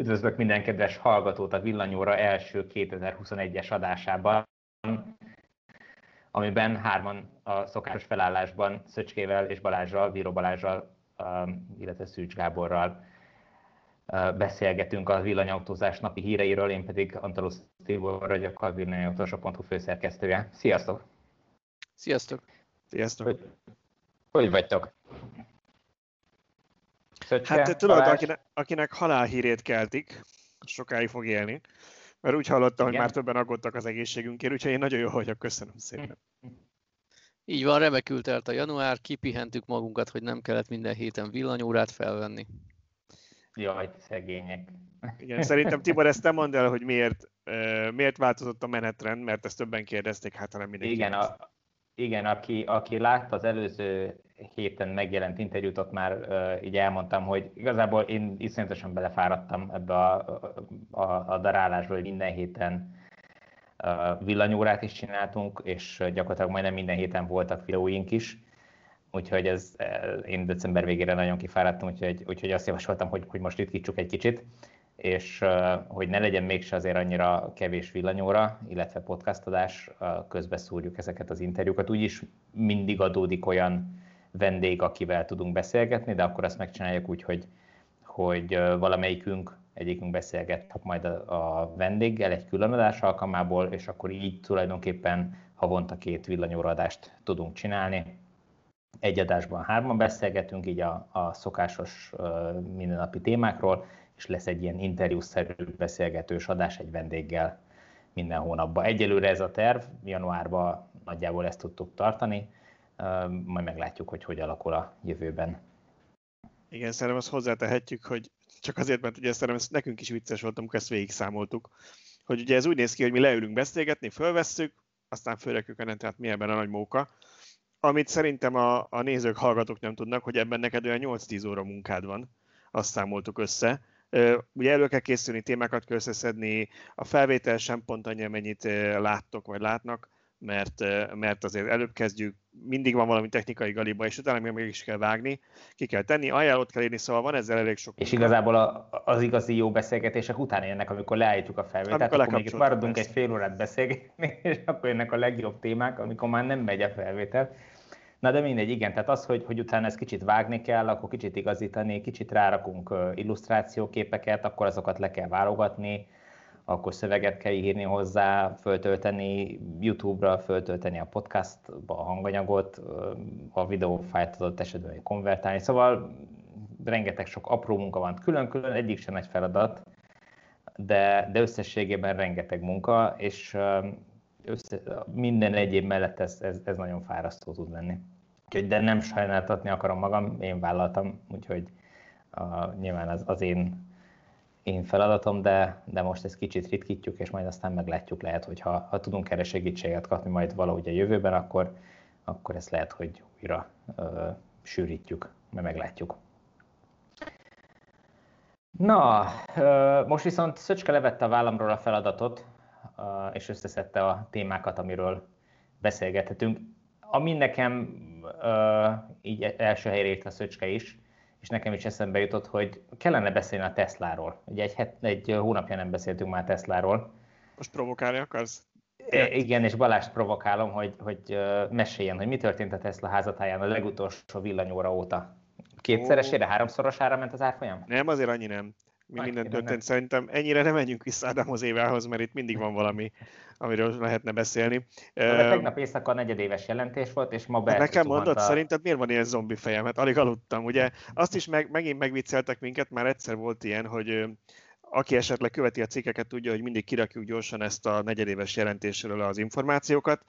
Üdvözlök minden kedves hallgatót a Villanyóra első 2021-es adásában, amiben hárman a szokásos felállásban Szöcskével és Balázsral, Víró Balázsral, um, illetve Szűcs Gáborral uh, beszélgetünk a villanyautózás napi híreiről, én pedig Antalusz Tibor vagyok, a villanyautósa.hu főszerkesztője. Sziasztok! Sziasztok! Sziasztok! Hogy, hogy vagytok? Szöcske, hát tudod, akinek, akinek halálhírét keltik, sokáig fog élni, mert úgy hallottam, hogy már többen aggódtak az egészségünkért, úgyhogy én nagyon jó vagyok, köszönöm szépen. Így van, remekül telt a január, kipihentük magunkat, hogy nem kellett minden héten villanyórát felvenni. Jaj, szegények. Igen, szerintem Tibor ezt nem mondd el, hogy miért, miért változott a menetrend, mert ezt többen kérdezték, hát nem mindenki. Igen, a, igen aki, aki látta az előző héten megjelent interjút, ott már uh, így elmondtam, hogy igazából én iszonyatosan belefáradtam ebbe a, a, a darálásba, hogy minden héten uh, villanyórát is csináltunk, és gyakorlatilag majdnem minden héten voltak videóink is, úgyhogy ez, én december végére nagyon kifáradtam, úgyhogy, úgyhogy azt javasoltam, hogy, hogy most ritkítsuk egy kicsit, és hogy ne legyen mégse azért annyira kevés villanyóra, illetve podcastadás, közbeszúrjuk ezeket az interjúkat. Úgyis mindig adódik olyan vendég, akivel tudunk beszélgetni, de akkor azt megcsináljuk úgy, hogy, hogy valamelyikünk, egyikünk beszélget majd a, a vendéggel egy külön adás alkalmából, és akkor így tulajdonképpen havonta két villanyóradást tudunk csinálni. Egy adásban hárman beszélgetünk, így a, a szokásos mindennapi témákról, és lesz egy ilyen interjúszerű beszélgetős adás egy vendéggel minden hónapban. Egyelőre ez a terv, januárban nagyjából ezt tudtuk tartani, majd meglátjuk, hogy hogy alakul a jövőben. Igen, szerintem azt hozzátehetjük, hogy csak azért, mert ugye szerintem ez nekünk is vicces volt, amikor ezt végig számoltuk, hogy ugye ez úgy néz ki, hogy mi leülünk beszélgetni, fölvesszük, aztán fölrekjük a tehát mi ebben a nagy móka, amit szerintem a, a nézők, hallgatók nem tudnak, hogy ebben neked olyan 8-10 óra munkád van, azt számoltuk össze. Ugye elő kell készülni, témákat kell összeszedni, a felvétel sem pont annyi, amennyit láttok vagy látnak, mert, mert azért előbb kezdjük, mindig van valami technikai galiba, és utána még meg is kell vágni, ki kell tenni, ajánlót kell írni, szóval van ezzel elég sok. És igazából a, az igazi jó beszélgetések után jönnek, amikor leállítjuk a felvételt, amikor akkor még maradunk persze. egy fél órát beszélgetni, és akkor jönnek a legjobb témák, amikor már nem megy a felvétel. Na de mindegy, igen, tehát az, hogy, hogy utána ezt kicsit vágni kell, akkor kicsit igazítani, kicsit rárakunk illusztrációképeket, akkor azokat le kell válogatni, akkor szöveget kell írni hozzá, föltölteni YouTube-ra, föltölteni a podcastba a hanganyagot, a videófájt adott esetben konvertálni. Szóval rengeteg sok apró munka van külön-külön, egyik sem egy feladat, de, de összességében rengeteg munka, és össze, minden egyéb mellett ez, ez, ez nagyon fárasztó tud lenni. De nem sajnáltatni akarom magam, én vállaltam, úgyhogy uh, nyilván az, az én én feladatom, de, de most ezt kicsit ritkítjuk, és majd aztán meglátjuk, lehet, hogy ha, ha tudunk erre segítséget kapni majd valahogy a jövőben, akkor, akkor ezt lehet, hogy újra ö, sűrítjük, mert meglátjuk. Na, ö, most viszont Szöcske levette a vállamról a feladatot, ö, és összeszedte a témákat, amiről beszélgethetünk. Ami nekem ö, így első helyre írt a Szöcske is, és nekem is eszembe jutott, hogy kellene beszélni a Tesláról. Ugye egy, het, egy hónapja nem beszéltünk már Tesláról. Most provokálni akarsz? E, igen, és Balást provokálom, hogy, hogy meséljen, hogy mi történt a Tesla házatáján a legutolsó villanyóra óta. Kétszeresére, oh. háromszorosára ment az árfolyam? Nem, azért annyi nem mi minden történt. Szerintem ennyire nem menjünk vissza Ádámhoz évához, mert itt mindig van valami, amiről lehetne beszélni. De tegnap éjszaka negyedéves jelentés volt, és ma be. Nekem mondod, a... szerinted miért van ilyen zombi fejem? Hát alig aludtam. Ugye azt is meg, megint megvicceltek minket, már egyszer volt ilyen, hogy aki esetleg követi a cikkeket, tudja, hogy mindig kirakjuk gyorsan ezt a negyedéves jelentésről az információkat.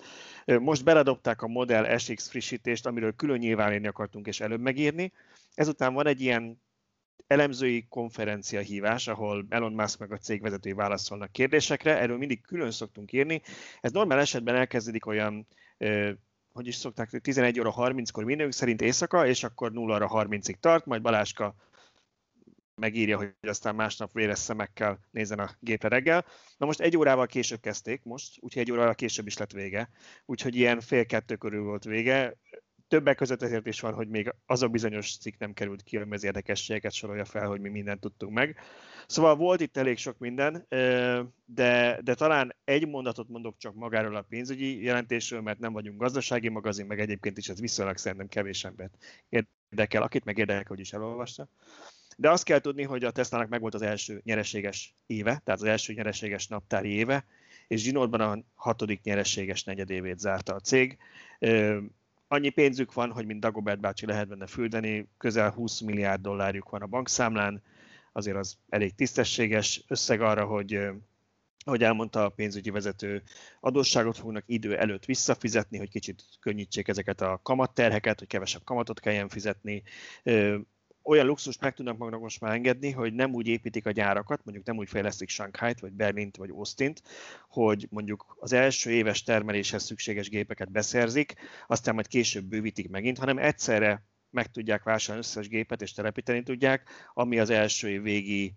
Most beledobták a Model SX frissítést, amiről külön nyilvánítani akartunk és előbb megírni. Ezután van egy ilyen elemzői konferencia hívás, ahol Elon Musk meg a cég vezetői válaszolnak kérdésekre, erről mindig külön szoktunk írni. Ez normál esetben elkezdődik olyan, hogy is szokták, 11 óra 30-kor mindenünk szerint éjszaka, és akkor 0 óra 30-ig tart, majd Baláska megírja, hogy aztán másnap véres szemekkel nézzen a gépre reggel. Na most egy órával később kezdték most, úgyhogy egy órával később is lett vége. Úgyhogy ilyen fél kettő körül volt vége többek között ezért is van, hogy még az a bizonyos cikk nem került ki, ami az érdekességeket sorolja fel, hogy mi mindent tudtunk meg. Szóval volt itt elég sok minden, de, de talán egy mondatot mondok csak magáról a pénzügyi jelentésről, mert nem vagyunk gazdasági magazin, meg egyébként is ez viszonylag szerintem kevés embert érdekel, akit meg érdekel, hogy is elolvasta. De azt kell tudni, hogy a Tesla-nak megvolt az első nyereséges éve, tehát az első nyereséges naptári éve, és Zsinórban a hatodik nyereséges negyedévét zárta a cég. Annyi pénzük van, hogy mint Dagobert bácsi lehet benne füldeni, közel 20 milliárd dollárjuk van a bankszámlán, azért az elég tisztességes összeg arra, hogy ahogy elmondta a pénzügyi vezető, adósságot fognak idő előtt visszafizetni, hogy kicsit könnyítsék ezeket a kamatterheket, hogy kevesebb kamatot kelljen fizetni olyan luxust meg tudnak magnak most már engedni, hogy nem úgy építik a gyárakat, mondjuk nem úgy fejlesztik Shanghai-t, vagy Berlint, vagy Austin-t, hogy mondjuk az első éves termeléshez szükséges gépeket beszerzik, aztán majd később bővítik megint, hanem egyszerre meg tudják vásárolni összes gépet, és telepíteni tudják, ami az első év végi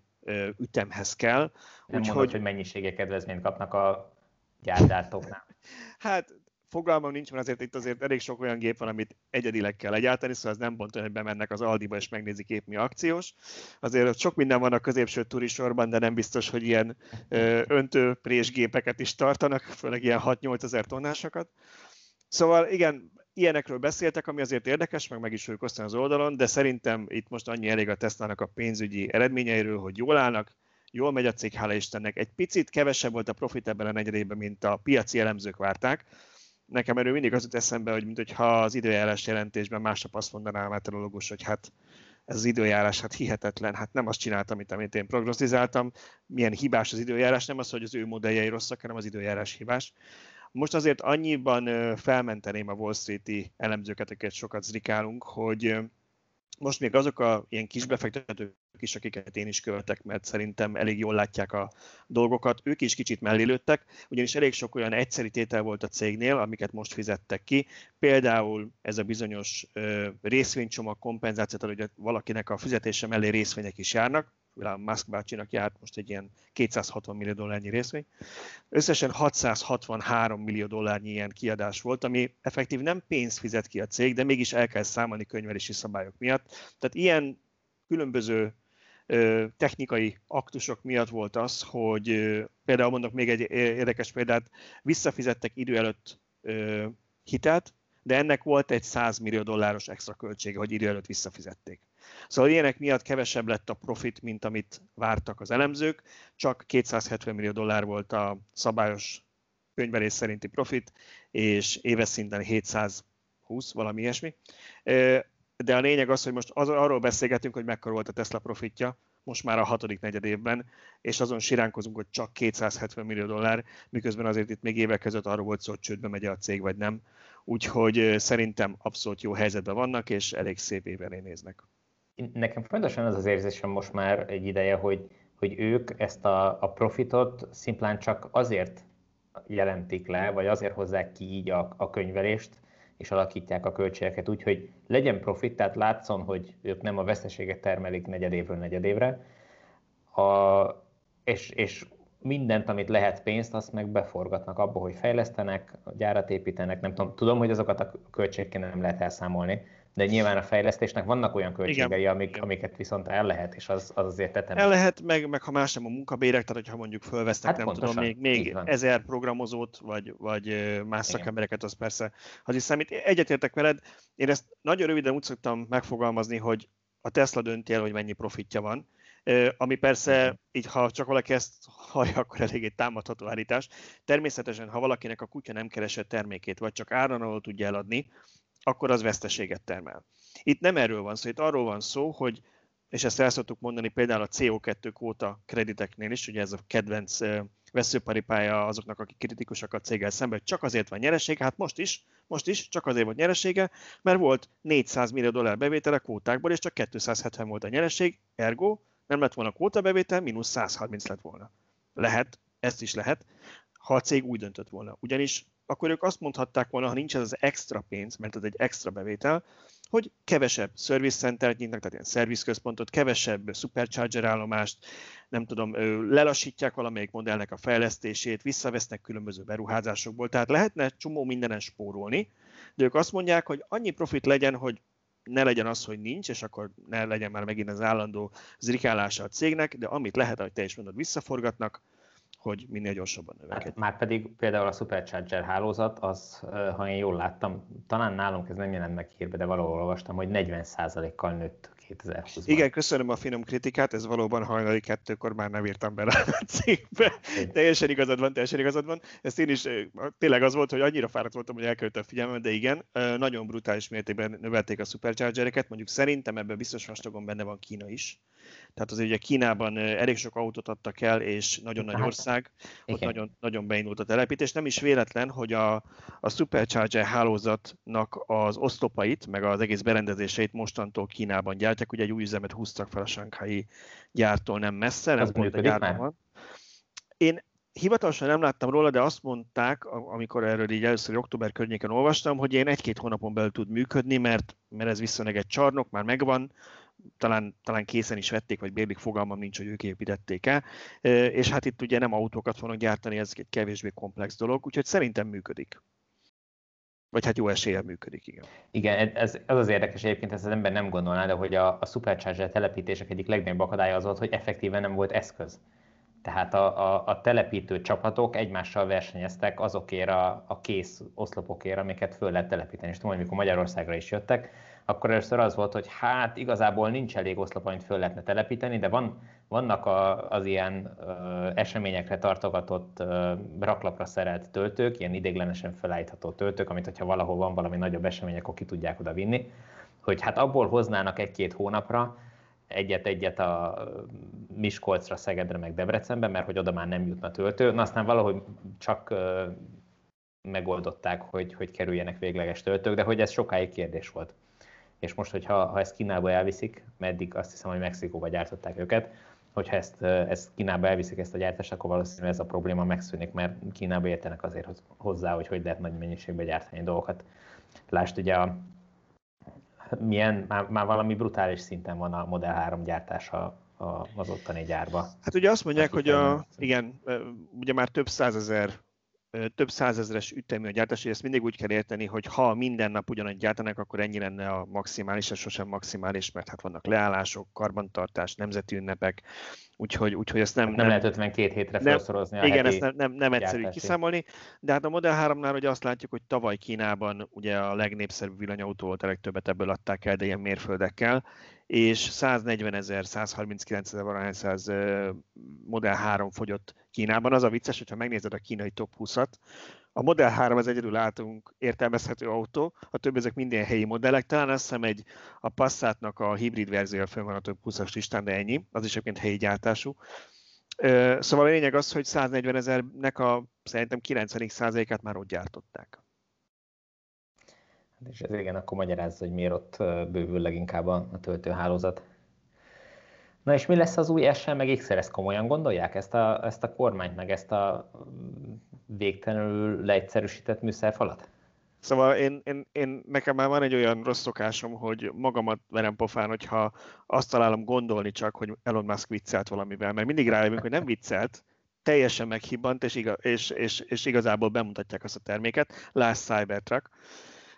ütemhez kell. Nem Úgy, mondod, hogy mennyisége kedvezményt kapnak a gyárgyártóknál. Hát fogalmam nincs, mert azért itt azért elég sok olyan gép van, amit egyedileg kell egyáltalán, szóval ez nem pont hogy bemennek az Aldiba és megnézik épp mi akciós. Azért sok minden van a középső turisorban, de nem biztos, hogy ilyen öntő présgépeket is tartanak, főleg ilyen 6-8 ezer tonnásokat. Szóval igen, ilyenekről beszéltek, ami azért érdekes, meg meg is osztani az oldalon, de szerintem itt most annyi elég a Tesla-nak a pénzügyi eredményeiről, hogy jól állnak, jól megy a cég, hála Istennek. Egy picit kevesebb volt a profit ebben a negyedében, mint a piaci elemzők várták, nekem erről mindig az jut eszembe, hogy mintha az időjárás jelentésben másnap azt mondaná a meteorológus, hogy hát ez az időjárás hát hihetetlen, hát nem azt csináltam, mint amit én prognosztizáltam, milyen hibás az időjárás, nem az, hogy az ő modelljei rosszak, hanem az időjárás hibás. Most azért annyiban felmenteném a Wall Street-i elemzőket, akiket sokat zrikálunk, hogy most még azok a ilyen kis befektetők is, akiket én is követek, mert szerintem elég jól látják a dolgokat, ők is kicsit mellélődtek, ugyanis elég sok olyan egyszeri tétel volt a cégnél, amiket most fizettek ki. Például ez a bizonyos részvénycsomag kompenzációt, hogy valakinek a fizetése mellé részvények is járnak, a Musk bácsinak járt most egy ilyen 260 millió dollárnyi részvény. Összesen 663 millió dollárnyi ilyen kiadás volt, ami effektív nem pénzt fizet ki a cég, de mégis el kell számolni könyvelési szabályok miatt. Tehát ilyen különböző technikai aktusok miatt volt az, hogy például mondok még egy érdekes példát, visszafizettek idő előtt hitelt, de ennek volt egy 100 millió dolláros extra költsége, hogy idő előtt visszafizették. Szóval ilyenek miatt kevesebb lett a profit, mint amit vártak az elemzők, csak 270 millió dollár volt a szabályos könyvelés szerinti profit, és éves szinten 720, valami ilyesmi. De a lényeg az, hogy most az, arról beszélgetünk, hogy mekkora volt a Tesla profitja, most már a hatodik negyed évben, és azon siránkozunk, hogy csak 270 millió dollár, miközben azért itt még évek között arról volt szó, hogy csődbe megy a cég, vagy nem. Úgyhogy szerintem abszolút jó helyzetben vannak, és elég szép évelé néznek. Nekem fontosan az az érzésem most már egy ideje, hogy, hogy ők ezt a, a profitot szimplán csak azért jelentik le, vagy azért hozzák ki így a, a könyvelést, és alakítják a költségeket úgy, hogy legyen profit, tehát látszon, hogy ők nem a veszteséget termelik negyedévről negyedévre, a, és, és mindent, amit lehet pénzt, azt meg beforgatnak abba, hogy fejlesztenek, gyárat építenek, nem tudom, tudom, hogy azokat a költségeket nem lehet elszámolni, de nyilván a fejlesztésnek vannak olyan költségei, amik, amiket viszont el lehet, és az, az azért tetem. El lehet, meg, meg ha más nem a munkabérek, tehát hogyha mondjuk fölvesznek, hát nem pontosan, tudom, még, még ezer programozót, vagy, vagy más Igen. szakembereket, az persze az is számít. Egyetértek veled, én ezt nagyon röviden úgy szoktam megfogalmazni, hogy a Tesla dönti el, hogy mennyi profitja van, ami persze, így ha csak valaki ezt hallja, akkor eléggé támadható állítás. Természetesen, ha valakinek a kutya nem keresett termékét, vagy csak áron tudja eladni, akkor az veszteséget termel. Itt nem erről van szó, itt arról van szó, hogy, és ezt el szoktuk mondani például a CO2 kvóta krediteknél is, ugye ez a kedvenc veszőparipája azoknak, akik kritikusak a céggel szemben, hogy csak azért van nyereség, hát most is, most is csak azért volt nyeresége, mert volt 400 millió dollár bevétele kvótákból, és csak 270 volt a nyereség, ergo nem lett volna kvóta bevétel, mínusz 130 lett volna. Lehet, ezt is lehet, ha a cég úgy döntött volna. Ugyanis akkor ők azt mondhatták volna, ha nincs ez az extra pénz, mert ez egy extra bevétel, hogy kevesebb service centert nyitnak, tehát ilyen szervizközpontot, kevesebb supercharger állomást, nem tudom, lelassítják valamelyik modellnek a fejlesztését, visszavesznek különböző beruházásokból, tehát lehetne csomó mindenen spórolni, de ők azt mondják, hogy annyi profit legyen, hogy ne legyen az, hogy nincs, és akkor ne legyen már megint az állandó zrikálása a cégnek, de amit lehet, ahogy te is mondod, visszaforgatnak, hogy minél gyorsabban növekedjen. Hát, már pedig például a Supercharger hálózat, az, ha én jól láttam, talán nálunk ez nem jelent meg hírbe, de valahol olvastam, hogy 40%-kal nőtt 2020-ban. Igen, köszönöm a finom kritikát, ez valóban hajnali kettőkor már nem írtam bele a cikkbe. Teljesen igazad van, teljesen igazad van. Ezt én is, tényleg az volt, hogy annyira fáradt voltam, hogy elkerült a figyelmem, de igen, nagyon brutális mértékben növelték a superchargereket, mondjuk szerintem ebben biztos vastagon benne van Kína is. Tehát azért ugye Kínában elég sok autót adtak el, és nagyon nagy ország, ott nagyon, nagyon beindult a telepítés. Nem is véletlen, hogy a, a Supercharger hálózatnak az oszlopait, meg az egész berendezéseit mostantól Kínában gyártják. Ugye egy új üzemet húztak fel a Shanghai gyártól nem messze, nem pont a gyárban van. Én hivatalosan nem láttam róla, de azt mondták, amikor erről így először október környéken olvastam, hogy én egy-két hónapon belül tud működni, mert, mert ez viszonylag egy csarnok, már megvan, talán, talán készen is vették, vagy bérlik fogalmam nincs, hogy ők építették el, és hát itt ugye nem autókat fognak gyártani, ez egy kevésbé komplex dolog, úgyhogy szerintem működik. Vagy hát jó eséllyel működik, igen. Igen, ez, ez az érdekes egyébként, ezt az ember nem gondolná, de hogy a, a Supercharger telepítések egyik legnagyobb akadálya az volt, hogy effektíven nem volt eszköz. Tehát a, a, a telepítő csapatok egymással versenyeztek azokért a, a kész oszlopokért, amiket föl lehet telepíteni. És tudom, hogy mikor Magyarországra is jöttek, akkor először az volt, hogy hát igazából nincs elég oszlop, amit föl lehetne telepíteni, de van, vannak a, az ilyen ö, eseményekre tartogatott ö, raklapra szerelt töltők, ilyen idéglenesen felállítható töltők, amit hogyha valahol van valami nagyobb esemény, akkor ki tudják oda vinni, hogy hát abból hoznának egy-két hónapra, egyet-egyet a Miskolcra, Szegedre, meg Debrecenbe, mert hogy oda már nem jutna töltő. Na aztán valahogy csak megoldották, hogy, hogy kerüljenek végleges töltők, de hogy ez sokáig kérdés volt és most, hogyha ha ezt Kínába elviszik, meddig azt hiszem, hogy Mexikóba gyártották őket, hogyha ezt, ezt Kínába elviszik ezt a gyártást, akkor valószínűleg ez a probléma megszűnik, mert Kínába értenek azért hozzá, hogy hogy lehet nagy mennyiségben gyártani dolgokat. Lásd, ugye a, milyen, már, már valami brutális szinten van a Model 3 gyártása az ottani gyárba. Hát ugye azt mondják, hogy a, igen, ugye már több százezer több százezres ütemű a gyártás, és ezt mindig úgy kell érteni, hogy ha minden nap ugyanannyi gyártanak, akkor ennyi lenne a maximális, és sosem maximális, mert hát vannak leállások, karbantartás, nemzeti ünnepek, úgyhogy, úgyhogy ezt nem... Nem, nem lehet 52 hétre felszorozni a Igen, ezt nem, nem, nem egyszerű kiszámolni, de hát a Model 3-nál ugye azt látjuk, hogy tavaly Kínában ugye a legnépszerűbb villanyautó volt, a legtöbbet ebből adták el, de ilyen mérföldekkel, és 140 ezer, 139 ezer valahány száz Model 3 fogyott Kínában. Az a vicces, hogyha megnézed a kínai top 20-at, a Model 3 az egyedül látunk értelmezhető autó, a többi ezek minden helyi modellek. Talán azt hiszem egy a Passatnak a hibrid verziója fönn van a top 20-as listán, de ennyi. Az is egyébként helyi gyártású. Szóval a lényeg az, hogy 140 ezernek a szerintem 90%-át már ott gyártották. És ez igen, akkor magyarázza, hogy miért ott bővül leginkább a töltőhálózat. Na és mi lesz az új SL meg x Ezt komolyan gondolják ezt a, ezt a kormányt, meg ezt a mm, végtelenül leegyszerűsített műszerfalat? Szóval én, én, én, nekem már van egy olyan rossz szokásom, hogy magamat verem pofán, hogyha azt találom gondolni csak, hogy Elon Musk viccelt valamivel, mert mindig rájövünk, hogy nem viccelt, teljesen meghibant, és, igaz, és, és, és igazából bemutatják azt a terméket, lásd Cybertruck.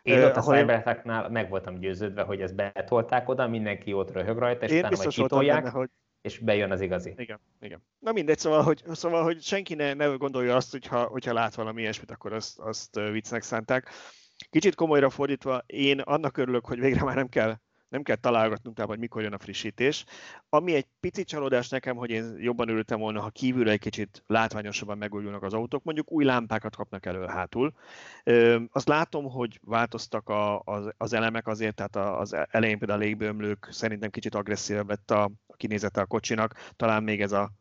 Én ott a Cybertrucknál meg voltam győződve, hogy ezt betolták oda, mindenki ott röhög rajta, és én utána majd kitolják, benne, hogy... és bejön az igazi. Igen, igen. Na mindegy, szóval, hogy, szóval, hogy senki ne, ne gondolja azt, hogyha, hogyha lát valami ilyesmit, akkor azt, azt viccnek szánták. Kicsit komolyra fordítva, én annak örülök, hogy végre már nem kell nem kell találgatnunk tovább, hogy mikor jön a frissítés. Ami egy pici csalódás nekem, hogy én jobban örültem volna, ha kívülre egy kicsit látványosabban megújulnak az autók, mondjuk új lámpákat kapnak elő hátul. Azt látom, hogy változtak a, az, az elemek azért, tehát az elején például a légbőmlők szerintem kicsit agresszívebb lett a, a kinézete a kocsinak, talán még ez a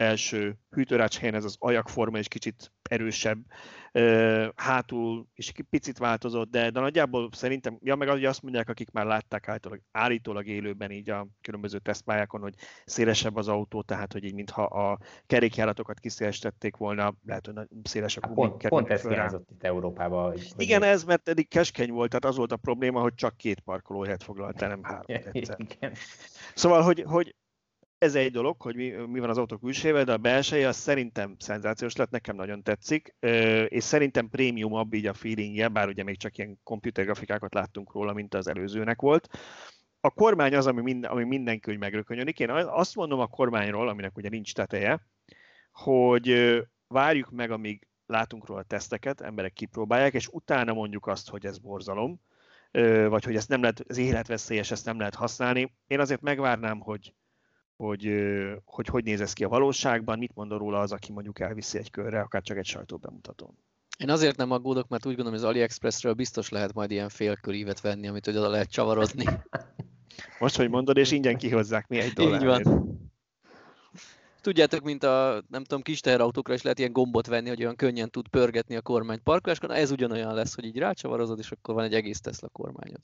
első hűtőrács helyen ez az ajakforma is kicsit erősebb, hátul is picit változott, de, de nagyjából szerintem, ja meg az, azt mondják, akik már látták állítólag, állítólag élőben így a különböző tesztpályákon, hogy szélesebb az autó, tehát hogy így mintha a kerékjáratokat kiszélesítették volna, lehet, hogy szélesebb hát pont, pont ez hiányzott itt Európában. Igen, ez, mert eddig keskeny volt, tehát az volt a probléma, hogy csak két parkolóhelyet foglalt el, nem három. Igen. Szóval, hogy, hogy ez egy dolog, hogy mi, mi van az autó külsével, de a belseje az szerintem szenzációs lett, nekem nagyon tetszik, és szerintem prémiumabb így a feelingje, bár ugye még csak ilyen grafikákat láttunk róla, mint az előzőnek volt. A kormány az, ami, minden, ami mindenki úgy megrökönyödik. Én azt mondom a kormányról, aminek ugye nincs teteje, hogy várjuk meg, amíg látunk róla teszteket, emberek kipróbálják, és utána mondjuk azt, hogy ez borzalom, vagy hogy ezt nem lehet, ez életveszélyes, ezt nem lehet használni. Én azért megvárnám, hogy hogy, hogy hogy néz ez ki a valóságban, mit mond róla az, aki mondjuk elviszi egy körre, akár csak egy sajtóbemutatón. Én azért nem aggódok, mert úgy gondolom, hogy az AliExpressről biztos lehet majd ilyen félkörívet venni, amit oda lehet csavarozni. Most, hogy mondod, és ingyen kihozzák mi egy dollárért. Így van. Tudjátok, mint a, nem tudom, kis teherautókra is lehet ilyen gombot venni, hogy olyan könnyen tud pörgetni a kormány parkoláskor. Ez ugyanolyan lesz, hogy így rácsavarozod, és akkor van egy egész Tesla kormányod.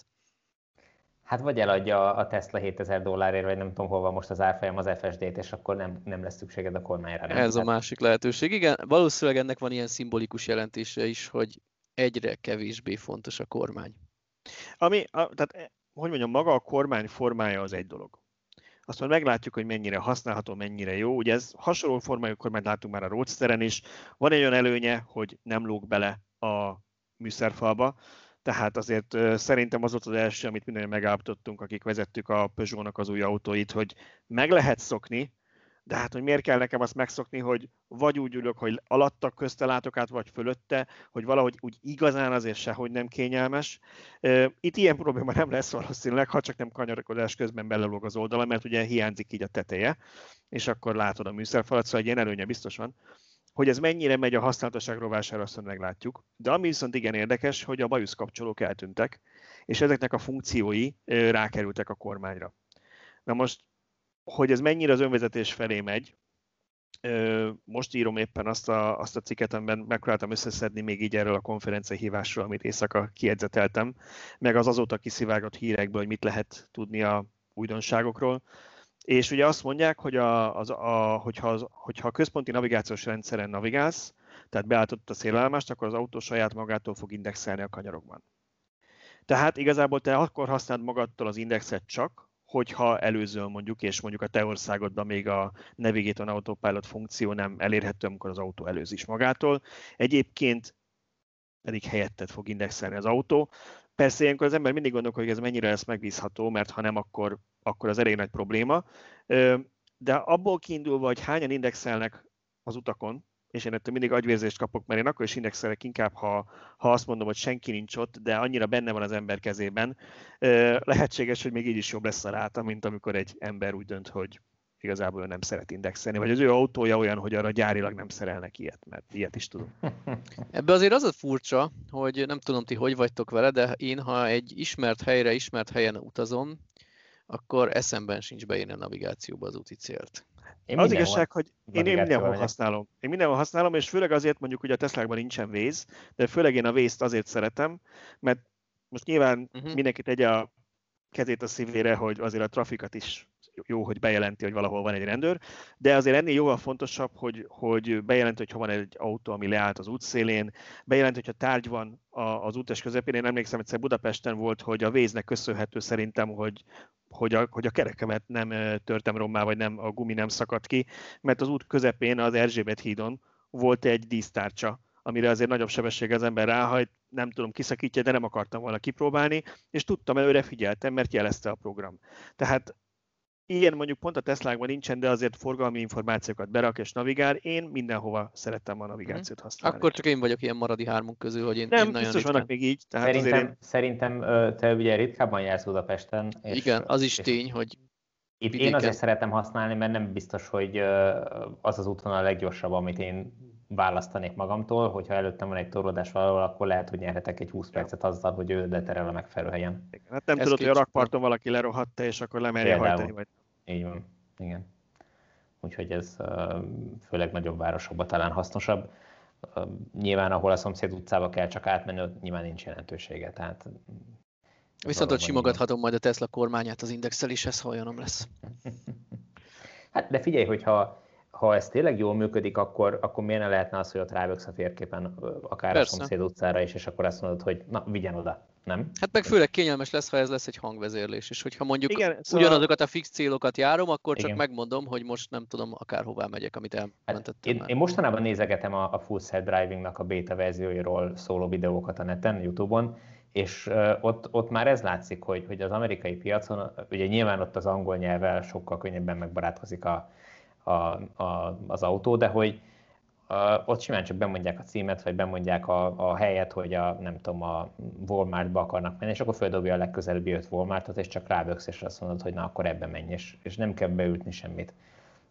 Hát vagy eladja a Tesla 7000 dollárért, vagy nem tudom hol van most az árfolyam az FSD-t, és akkor nem, nem lesz szükséged a kormányra. Nem? Ez a másik lehetőség. Igen, valószínűleg ennek van ilyen szimbolikus jelentése is, hogy egyre kevésbé fontos a kormány. Ami, a, tehát, eh, hogy mondjam, maga a kormány formája az egy dolog. Azt majd meglátjuk, hogy mennyire használható, mennyire jó. Ugye ez hasonló formájú kormányt látunk már a Roadsteren is. Van egy olyan előnye, hogy nem lóg bele a műszerfalba, tehát azért szerintem az volt az első, amit minden megállapítottunk, akik vezettük a Peugeot-nak az új autóit, hogy meg lehet szokni, de hát, hogy miért kell nekem azt megszokni, hogy vagy úgy ülök, hogy alatta közte látok át, vagy fölötte, hogy valahogy úgy igazán azért sehogy nem kényelmes. Itt ilyen probléma nem lesz valószínűleg, ha csak nem kanyarokodás közben belelóg az oldala, mert ugye hiányzik így a teteje, és akkor látod a műszerfalat, szóval egy ilyen előnye biztos van. Hogy ez mennyire megy a használatoság rovására, azt meglátjuk. De ami viszont igen érdekes, hogy a bajusz kapcsolók eltűntek, és ezeknek a funkciói rákerültek a kormányra. Na most, hogy ez mennyire az önvezetés felé megy, most írom éppen azt a, azt a cikket, amiben megpróbáltam összeszedni még így erről a konferencia hívásról, amit éjszaka kiedzeteltem, meg az azóta kiszivárgott hírekből, hogy mit lehet tudni a újdonságokról. És ugye azt mondják, hogy a, az, a, hogyha, az, hogyha a központi navigációs rendszeren navigálsz, tehát beállított a szélállomást, akkor az autó saját magától fog indexelni a kanyarokban. Tehát igazából te akkor használod magadtól az indexet csak, hogyha előző mondjuk, és mondjuk a te országodban még a Navigator Autopilot funkció nem elérhető, amikor az autó előz is magától. Egyébként pedig helyettet fog indexelni az autó. Persze ilyenkor az ember mindig gondolkodik, hogy ez mennyire lesz megbízható, mert ha nem, akkor, akkor az elég nagy probléma. De abból kiindulva, hogy hányan indexelnek az utakon, és én ettől mindig agyvérzést kapok, mert én akkor is indexelek inkább, ha, ha azt mondom, hogy senki nincs ott, de annyira benne van az ember kezében, lehetséges, hogy még így is jobb lesz a ráta, mint amikor egy ember úgy dönt, hogy igazából ő nem szeret indexelni, vagy az ő autója olyan, hogy arra gyárilag nem szerelnek ilyet, mert ilyet is tudom. Ebbe azért az a furcsa, hogy nem tudom ti hogy vagytok vele, de én ha egy ismert helyre, ismert helyen utazom, akkor eszemben sincs beírni a navigációba az úti célt. Én az igazság, hogy én, én mindenhol vagyok. használom. Én mindenhol használom, és főleg azért mondjuk, hogy a Teslákban nincsen vész, de főleg én a vészt azért szeretem, mert most nyilván uh-huh. mindenki tegye a kezét a szívére, hogy azért a trafikat is jó, hogy bejelenti, hogy valahol van egy rendőr, de azért ennél jóval fontosabb, hogy, hogy bejelenti, hogy ha van egy autó, ami leállt az útszélén, bejelenti, hogyha tárgy van az útes közepén. Én emlékszem, egyszer Budapesten volt, hogy a véznek köszönhető szerintem, hogy, hogy a, hogy a kerekemet nem törtem rommá, vagy nem, a gumi nem szakadt ki, mert az út közepén, az Erzsébet hídon volt egy dísztárcsa, amire azért nagyobb sebesség az ember ráhajt, nem tudom, kiszakítja, de nem akartam volna kipróbálni, és tudtam, előre figyeltem, mert jelezte a program. Tehát ilyen mondjuk pont a Teslákban nincsen, de azért forgalmi információkat berak és navigál. Én mindenhova szerettem a navigációt mhm. használni. Akkor csak én vagyok ilyen maradi hármunk közül, hogy én, Nem, én nagyon biztos vannak még így. Tehát szerintem, én... szerintem te ugye ritkábban jársz Budapesten. És, Igen, az is és tény, hogy itt vidéken. én azért szeretem használni, mert nem biztos, hogy az az útvonal a leggyorsabb, amit én választanék magamtól, hogyha előttem van egy torlódás valahol, akkor lehet, hogy nyerhetek egy 20 percet azzal, hogy ő leterel a megfelelő helyen. Hát nem Ez tudod, hogy a rakparton valaki lerohatta, és akkor lemerje hajtani. Vagy... Így van, igen. Úgyhogy ez főleg nagyobb városokban talán hasznosabb. Nyilván, ahol a szomszéd utcába kell csak átmenni, nyilván nincs jelentősége. Tehát Viszont ott simogathatom majd a Tesla kormányát az indexeléshez, ha olyanom lesz. Hát de figyelj, hogyha ha ez tényleg jól működik, akkor, akkor miért ne lehetne az, hogy ott rávöksz a térképen akár Persze. a szomszéd utcára is, és akkor azt mondod, hogy na, vigyen oda. Nem? Hát meg főleg kényelmes lesz, ha ez lesz egy hangvezérlés, és hogyha mondjuk Igen, szóval... ugyanazokat a fix célokat járom, akkor csak Igen. megmondom, hogy most nem tudom, akárhová megyek, amit elmentettem hát én, én mostanában nézegetem a, a Full Set Driving-nak a beta verzióiról szóló videókat a neten, Youtube-on, és ott, ott már ez látszik, hogy, hogy az amerikai piacon, ugye nyilván ott az angol nyelvvel sokkal könnyebben megbarátkozik a, a, a, az autó, de hogy uh, ott simán csak bemondják a címet, vagy bemondják a, a helyet, hogy a, nem tudom, a Walmartba akarnak menni, és akkor földobja a legközelebbi öt Walmartot, és csak ráböksz, és azt mondod, hogy na, akkor ebbe menj, és, és nem kell beültni semmit.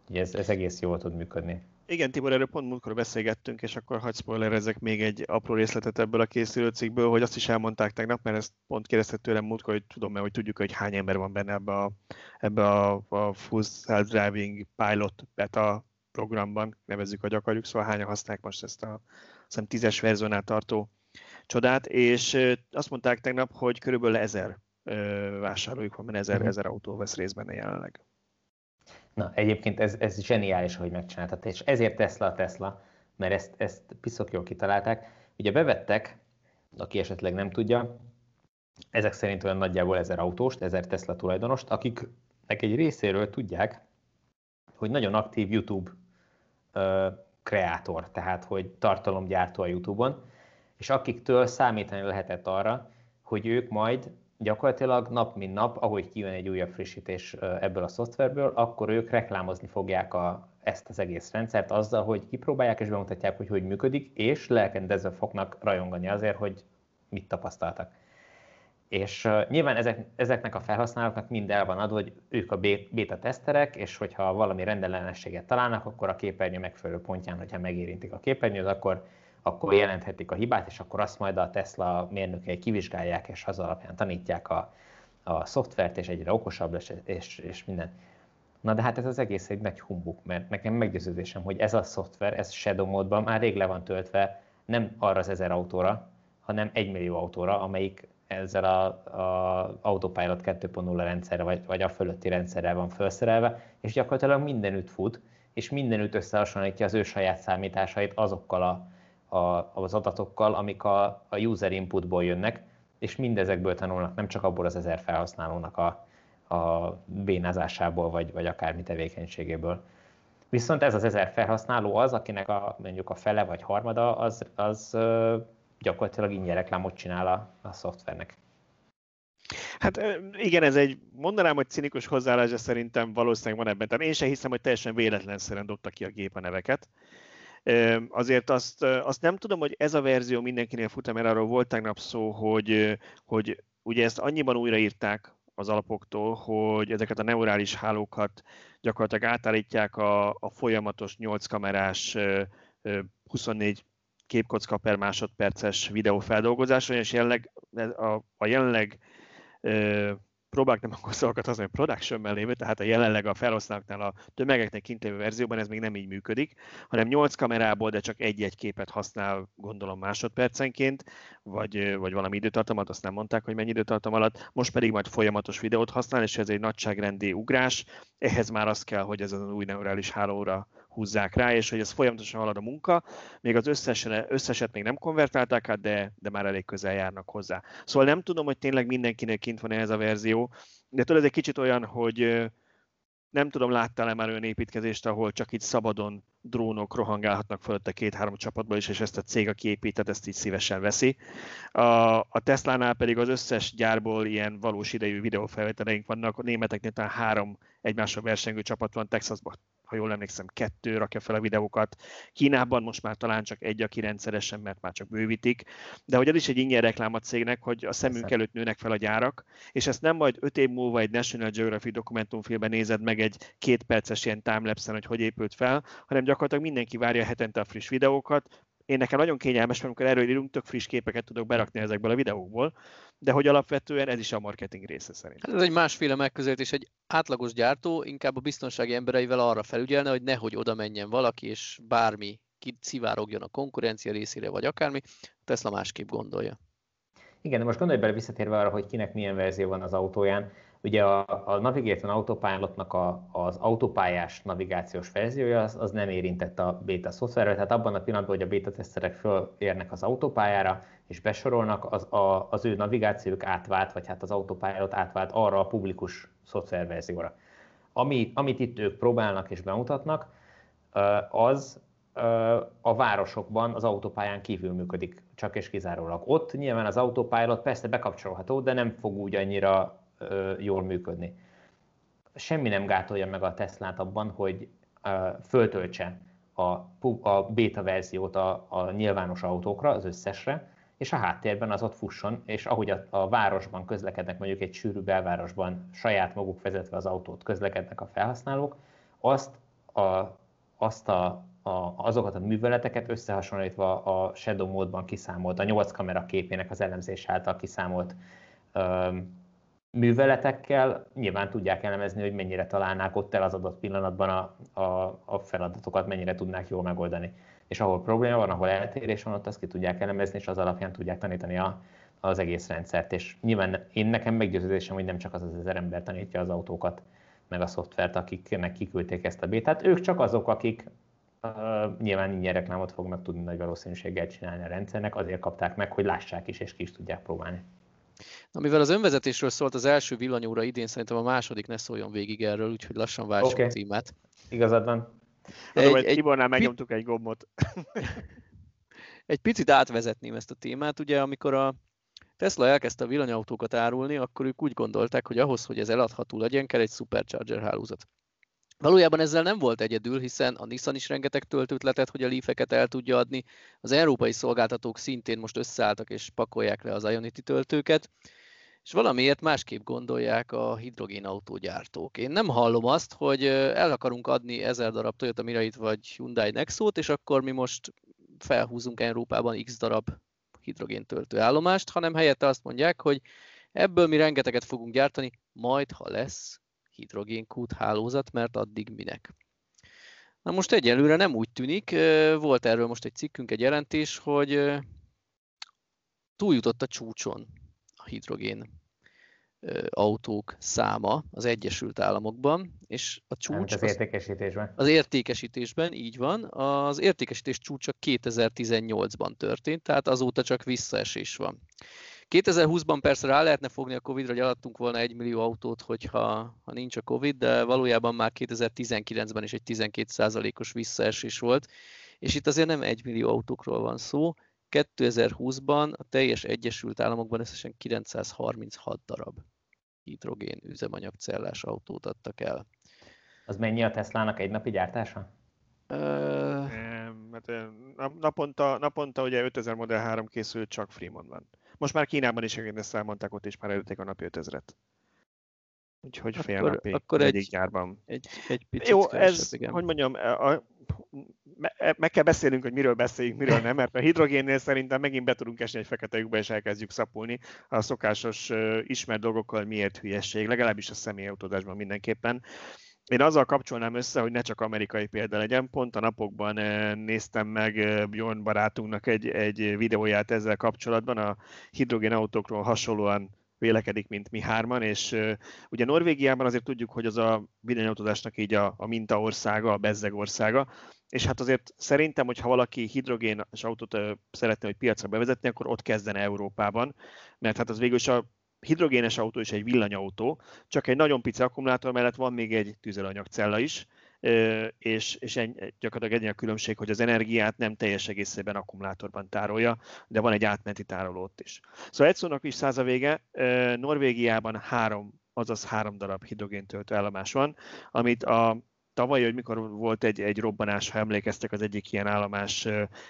Ugye ez, ez egész jól tud működni. Igen, Tibor, erről pont múltkor beszélgettünk, és akkor hagy spoilerezek még egy apró részletet ebből a készülő cikkből, hogy azt is elmondták tegnap, mert ezt pont kérdezte tőlem múltkor, hogy tudom mert hogy tudjuk, hogy hány ember van benne ebbe a, ebbe a, a Full Self-Driving Pilot beta programban, nevezzük, hogy akarjuk, szóval hányan használják most ezt a hiszem, tízes verziónál tartó csodát, és azt mondták tegnap, hogy körülbelül ezer vásároljuk van, mert ezer, uh-huh. ezer autó vesz részt benne jelenleg. Na, egyébként ez, ez zseniális, hogy megcsináltad, és ezért Tesla a Tesla, mert ezt, ezt piszok jól kitalálták. Ugye bevettek, aki esetleg nem tudja, ezek szerint olyan nagyjából ezer autóst, ezer Tesla tulajdonost, akiknek egy részéről tudják, hogy nagyon aktív YouTube kreátor, tehát hogy tartalomgyártó a YouTube-on, és akiktől számítani lehetett arra, hogy ők majd gyakorlatilag nap mint nap, ahogy kijön egy újabb frissítés ebből a szoftverből, akkor ők reklámozni fogják a, ezt az egész rendszert azzal, hogy kipróbálják és bemutatják, hogy hogy működik, és lelkendezve fognak rajongani azért, hogy mit tapasztaltak. És nyilván ezek, ezeknek a felhasználóknak mind el van adva, hogy ők a beta teszterek, és hogyha valami rendellenességet találnak, akkor a képernyő megfelelő pontján, hogyha megérintik a képernyőt, akkor akkor jelenthetik a hibát, és akkor azt majd a Tesla mérnökei kivizsgálják, és az alapján tanítják a, a szoftvert, és egyre okosabb lesz, és, és minden. Na de hát ez az egész egy nagy humbuk, mert nekem meggyőződésem, hogy ez a szoftver, ez Shadow módban már rég le van töltve nem arra az ezer autóra, hanem egy millió autóra, amelyik ezzel a, a Autopilot 2.0 rendszerre, vagy, vagy a fölötti rendszerrel van felszerelve, és gyakorlatilag mindenütt fut, és mindenütt összehasonlítja az ő saját számításait azokkal a a, az adatokkal, amik a, a user inputból jönnek, és mindezekből tanulnak, nem csak abból az ezer felhasználónak a, a bénázásából, vagy, vagy akármi tevékenységéből. Viszont ez az ezer felhasználó az, akinek a, mondjuk a fele vagy harmada, az, az gyakorlatilag ingyen reklámot csinál a, a szoftvernek. Hát igen, ez egy, mondanám, hogy cinikus hozzáállás, de szerintem valószínűleg van ebben. Tehát én sem hiszem, hogy teljesen véletlenszerűen dobta ki a gép a neveket. Azért azt, azt nem tudom, hogy ez a verzió mindenkinél fut, mert arról volt tegnap szó, hogy, hogy ugye ezt annyiban újraírták az alapoktól, hogy ezeket a neurális hálókat gyakorlatilag átállítják a, a folyamatos 8 kamerás 24 képkocka per másodperces videófeldolgozásra, és jelenleg a, a jelenleg próbálok nem akkor szavakat használni, production lévő, tehát a jelenleg a felhasználóknál a tömegeknek kint lévő verzióban ez még nem így működik, hanem 8 kamerából, de csak egy-egy képet használ, gondolom másodpercenként, vagy, vagy valami időtartamat, azt nem mondták, hogy mennyi időtartam alatt, most pedig majd folyamatos videót használ, és ez egy nagyságrendi ugrás, ehhez már az kell, hogy ez az új neurális hálóra húzzák rá, és hogy ez folyamatosan halad a munka, még az összesen, összeset még nem konvertálták át, de, de már elég közel járnak hozzá. Szóval nem tudom, hogy tényleg mindenkinek kint van ez a verzió, de tudod, ez egy kicsit olyan, hogy nem tudom, láttál-e már olyan építkezést, ahol csak így szabadon drónok rohangálhatnak fölött a két-három csapatból is, és ezt a cég, aki épített, ezt így szívesen veszi. A, a Tesla-nál pedig az összes gyárból ilyen valós idejű videófelvételeink vannak, a németeknél talán három egymással versengő csapat van, Texasban ha jól emlékszem, kettő rakja fel a videókat. Kínában most már talán csak egy, aki rendszeresen, mert már csak bővítik. De hogy ez is egy ingyen reklám a cégnek, hogy a szemünk előtt nőnek fel a gyárak, és ezt nem majd öt év múlva egy National Geographic dokumentumfilmben nézed meg egy két perces ilyen timelapse hogy hogy épült fel, hanem gyakorlatilag mindenki várja hetente a friss videókat, én nekem nagyon kényelmes, mert amikor erről írunk, tök friss képeket tudok berakni ezekből a videókból, de hogy alapvetően ez is a marketing része szerint. Hát ez egy másféle megközelítés, egy átlagos gyártó inkább a biztonsági embereivel arra felügyelne, hogy nehogy oda menjen valaki, és bármi szivárogjon a konkurencia részére, vagy akármi, Tesla másképp gondolja. Igen, de most gondolj bele visszatérve arra, hogy kinek milyen verzió van az autóján. Ugye a, a Navigation Autopilotnak a, az autópályás navigációs verziója az, az nem érintett a beta szoftverre, tehát abban a pillanatban, hogy a beta teszterek fölérnek az autópályára és besorolnak, az, a, az ő navigációk átvált, vagy hát az autopilot átvált arra a publikus szoftververzióra. Ami, amit itt ők próbálnak és bemutatnak, az a városokban az autópályán kívül működik, csak és kizárólag. Ott nyilván az autópilot persze bekapcsolható, de nem fog úgy annyira jól működni. Semmi nem gátolja meg a Teslát abban, hogy föltöltse a, beta verziót a, a nyilvános autókra, az összesre, és a háttérben az ott fusson, és ahogy a, a városban közlekednek, mondjuk egy sűrű belvárosban saját maguk vezetve az autót közlekednek a felhasználók, azt a, azt a, a, azokat a műveleteket összehasonlítva a Shadow módban kiszámolt, a 8 kamera képének az elemzés által kiszámolt um, műveletekkel nyilván tudják elemezni, hogy mennyire találnák ott el az adott pillanatban a, a, a feladatokat, mennyire tudnák jól megoldani. És ahol probléma van, ahol eltérés van, ott azt ki tudják elemezni, és az alapján tudják tanítani a, az egész rendszert. És nyilván én nekem meggyőződésem, hogy nem csak az az ezer ember tanítja az autókat, meg a szoftvert, akiknek kiküldték ezt a bétát. Ők csak azok, akik uh, nyilván ingyen reklámot fognak tudni nagy valószínűséggel csinálni a rendszernek, azért kapták meg, hogy lássák is, és ki is tudják próbálni. Na, mivel az önvezetésről szólt az első villanyóra idén, szerintem a második ne szóljon végig erről, úgyhogy lassan váltsuk okay. a címet. Igazad van. Egy, egy, Tibornál megnyomtuk egy gombot. egy picit átvezetném ezt a témát. Ugye, amikor a Tesla elkezdte a villanyautókat árulni, akkor ők úgy gondolták, hogy ahhoz, hogy ez eladható legyen, kell egy supercharger hálózat. Valójában ezzel nem volt egyedül, hiszen a Nissan is rengeteg töltőt letett, hogy a Leaf-eket el tudja adni. Az európai szolgáltatók szintén most összeálltak és pakolják le az Ionity töltőket, és valamiért másképp gondolják a hidrogénautógyártók. Én nem hallom azt, hogy el akarunk adni ezer darab Toyota Mirait vagy Hyundai Nexo-t, és akkor mi most felhúzunk Európában x darab hidrogéntöltő állomást, hanem helyette azt mondják, hogy ebből mi rengeteget fogunk gyártani, majd ha lesz hidrogénkút hálózat, mert addig minek. Na most egyelőre nem úgy tűnik, volt erről most egy cikkünk, egy jelentés, hogy túljutott a csúcson a hidrogén autók száma az Egyesült Államokban, és a csúcs... az értékesítésben. Az értékesítésben, így van. Az értékesítés csúcsa 2018-ban történt, tehát azóta csak visszaesés van. 2020-ban persze rá lehetne fogni a Covid-ra, hogy alattunk volna egy millió autót, hogyha ha nincs a Covid, de valójában már 2019-ben is egy 12%-os visszaesés volt, és itt azért nem egy millió autókról van szó. 2020-ban a teljes Egyesült Államokban összesen 936 darab hidrogén üzemanyagcellás autót adtak el. Az mennyi a Teslának egy napi gyártása? Uh... Hát, naponta, naponta ugye 5000 Model 3 készül, csak Freeman most már Kínában is ezt elmondták, ott is már előtték a napi 5000-et. Úgyhogy fél akkor, napi akkor egy, egyik gyárban. Egy, egy picit Jó, ez, igen. hogy mondjam, a, a, me, meg kell beszélnünk, hogy miről beszéljünk, miről nem, mert a hidrogénnél szerintem megint be tudunk esni egy fekete lyukba, és elkezdjük szapulni a szokásos uh, ismert dolgokkal, miért hülyesség, legalábbis a személyautózásban mindenképpen. Én azzal kapcsolnám össze, hogy ne csak amerikai példa legyen. Pont a napokban eh, néztem meg eh, Bjorn barátunknak egy, egy videóját ezzel kapcsolatban. A hidrogén autókról hasonlóan vélekedik, mint mi hárman, és uh, ugye Norvégiában azért tudjuk, hogy az a villanyautózásnak így a, a mintaországa, a bezzeg országa, és hát azért szerintem, hogy ha valaki hidrogénes autót uh, szeretne, hogy piacra bevezetni, akkor ott kezdene Európában, mert hát az végül is a hidrogénes autó és egy villanyautó, csak egy nagyon pici akkumulátor mellett van még egy tüzelőanyagcella is, és, és ennyi, gyakorlatilag ennyi a különbség, hogy az energiát nem teljes egészében akkumulátorban tárolja, de van egy átmeneti tároló ott is. Szóval egy szónak is száz a vége, Norvégiában három, azaz három darab hidrogéntöltő állomás van, amit a tavaly, hogy mikor volt egy, egy robbanás, ha emlékeztek, az egyik ilyen állomás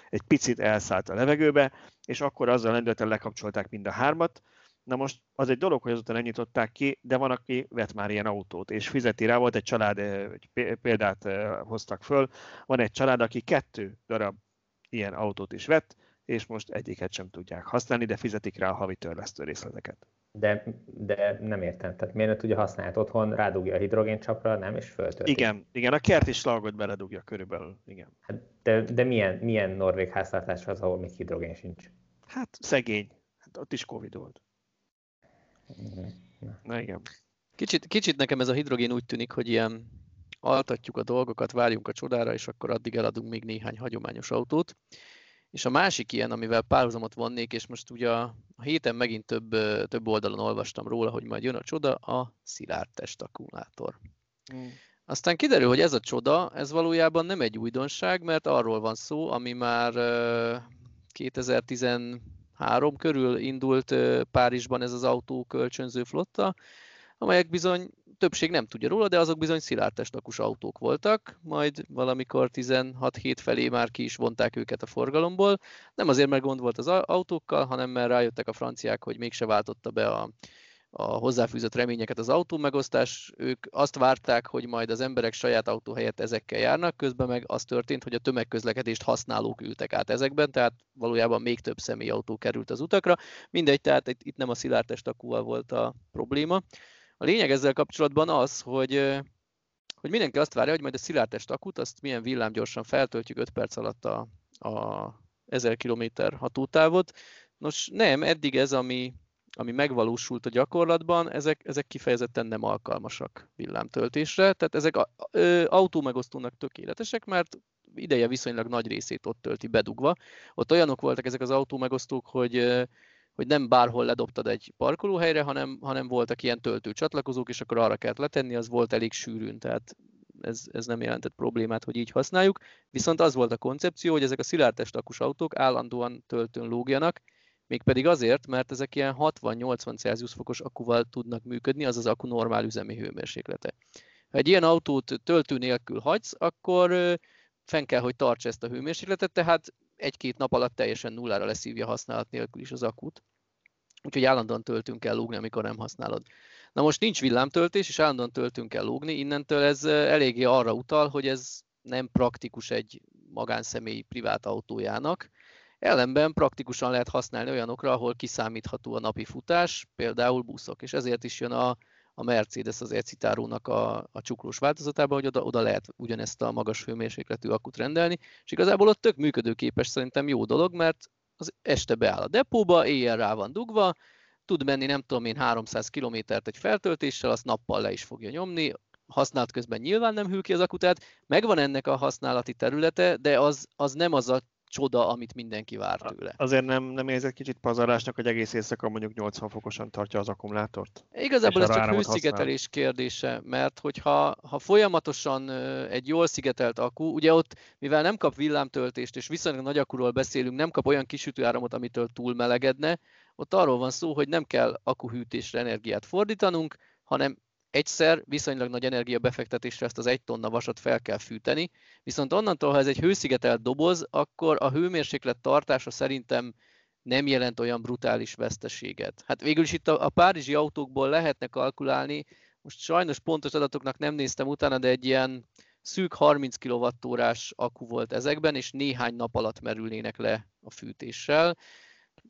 egy picit elszállt a levegőbe, és akkor azzal lendülettel lekapcsolták mind a hármat, Na most az egy dolog, hogy azután elnyitották ki, de van, aki vett már ilyen autót, és fizeti rá. Volt egy család, egy példát hoztak föl, van egy család, aki kettő darab ilyen autót is vett, és most egyiket sem tudják használni, de fizetik rá a havi törlesztő részleteket. De, de nem értem, tehát miért ne tudja használni hát otthon, rádugja a hidrogéncsapra, nem, és föltölti. Igen, igen, a kert is slagot beledugja körülbelül, igen. Hát de, de milyen, milyen norvég háztartás az, ahol még hidrogén sincs? Hát szegény, hát ott is Covid volt. Na igen. Kicsit, kicsit nekem ez a hidrogén úgy tűnik, hogy ilyen altatjuk a dolgokat, várjunk a csodára, és akkor addig eladunk még néhány hagyományos autót. És a másik ilyen, amivel párhuzamot vonnék, és most ugye a, héten megint több, több oldalon olvastam róla, hogy majd jön a csoda, a szilárd testakkumulátor. Mm. Aztán kiderül, hogy ez a csoda, ez valójában nem egy újdonság, mert arról van szó, ami már 2013 körül indult Párizsban ez az autó kölcsönző flotta, amelyek bizony többség nem tudja róla, de azok bizony szilárdtestakus autók voltak, majd valamikor 16 hét felé már ki is vonták őket a forgalomból. Nem azért, mert gond volt az autókkal, hanem mert rájöttek a franciák, hogy mégse váltotta be a, a hozzáfűzött reményeket az autó megosztás. Ők azt várták, hogy majd az emberek saját autó helyett ezekkel járnak, közben meg az történt, hogy a tömegközlekedést használók ültek át ezekben, tehát valójában még több személyautó került az utakra. Mindegy, tehát itt nem a szilárdtestakúval volt a probléma. A lényeg ezzel kapcsolatban az, hogy, hogy mindenki azt várja, hogy majd a szilárdtest azt milyen villámgyorsan feltöltjük 5 perc alatt a, a 1000 km hatótávot. Nos, nem, eddig ez, ami, ami megvalósult a gyakorlatban, ezek, ezek kifejezetten nem alkalmasak villámtöltésre, tehát ezek autómegosztónak tökéletesek, mert ideje viszonylag nagy részét ott tölti bedugva. Ott olyanok voltak ezek az autómegosztók, hogy hogy nem bárhol ledobtad egy parkolóhelyre, hanem, hanem voltak ilyen töltő csatlakozók, és akkor arra kellett letenni, az volt elég sűrűn, tehát ez, ez nem jelentett problémát, hogy így használjuk. Viszont az volt a koncepció, hogy ezek a szilárdtestakus autók állandóan töltőn lógjanak, mégpedig azért, mert ezek ilyen 60-80 Celsius fokos akuval tudnak működni, az az akku normál üzemi hőmérséklete. Ha egy ilyen autót töltő nélkül hagysz, akkor fenn kell, hogy tartsa ezt a hőmérsékletet, tehát egy-két nap alatt teljesen nullára leszívja használat nélkül is az akut. Úgyhogy állandóan töltünk kell lógni, amikor nem használod. Na most nincs villámtöltés, és állandóan töltünk kell lógni, innentől ez eléggé arra utal, hogy ez nem praktikus egy magánszemély privát autójának. Ellenben praktikusan lehet használni olyanokra, ahol kiszámítható a napi futás, például buszok, és ezért is jön a a Mercedes az Ecitárónak a, a csuklós változatában, hogy oda, oda lehet ugyanezt a magas hőmérsékletű akut rendelni, és igazából ott tök működőképes szerintem jó dolog, mert az este beáll a depóba, éjjel rá van dugva, tud menni nem tudom én 300 kilométert egy feltöltéssel, azt nappal le is fogja nyomni, használat közben nyilván nem hűl ki az akutát, megvan ennek a használati területe, de az, az nem az a csoda, amit mindenki vár tőle. Azért nem, nem érzed kicsit pazarlásnak, hogy egész éjszaka mondjuk 80 fokosan tartja az akkumulátort? Igazából ez csak hőszigetelés kérdése, mert hogyha ha folyamatosan egy jól szigetelt akku, ugye ott, mivel nem kap villámtöltést, és viszonylag nagy akkuról beszélünk, nem kap olyan kisütőáramot, amitől túl melegedne, ott arról van szó, hogy nem kell akkuhűtésre energiát fordítanunk, hanem egyszer viszonylag nagy energia befektetésre ezt az egy tonna vasat fel kell fűteni, viszont onnantól, ha ez egy hőszigetelt doboz, akkor a hőmérséklet tartása szerintem nem jelent olyan brutális veszteséget. Hát végül is itt a, a párizsi autókból lehetne kalkulálni, most sajnos pontos adatoknak nem néztem utána, de egy ilyen szűk 30 kWh akku volt ezekben, és néhány nap alatt merülnének le a fűtéssel.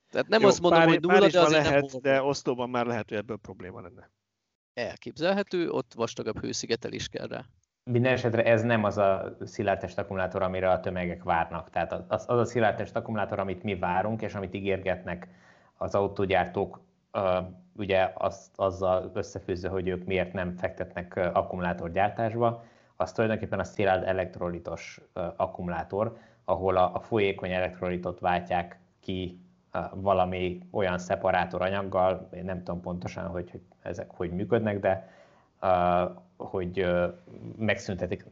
Tehát nem Jó, azt mondom, hogy nulla, de azért lehet, nem de osztóban már lehet, hogy ebből probléma lenne elképzelhető, ott vastagabb hőszigetelés kell rá. Minden esetre ez nem az a szilárdtest akkumulátor, amire a tömegek várnak. Tehát az, az a szilárdtest akkumulátor, amit mi várunk, és amit ígérgetnek az autógyártók, ugye az, azzal összefűzve, hogy ők miért nem fektetnek akkumulátorgyártásba, az tulajdonképpen a szilárd elektrolitos akkumulátor, ahol a, a folyékony elektrolitot váltják ki valami olyan szeparátor anyaggal, én nem tudom pontosan, hogy, hogy ezek hogy működnek, de hogy uh,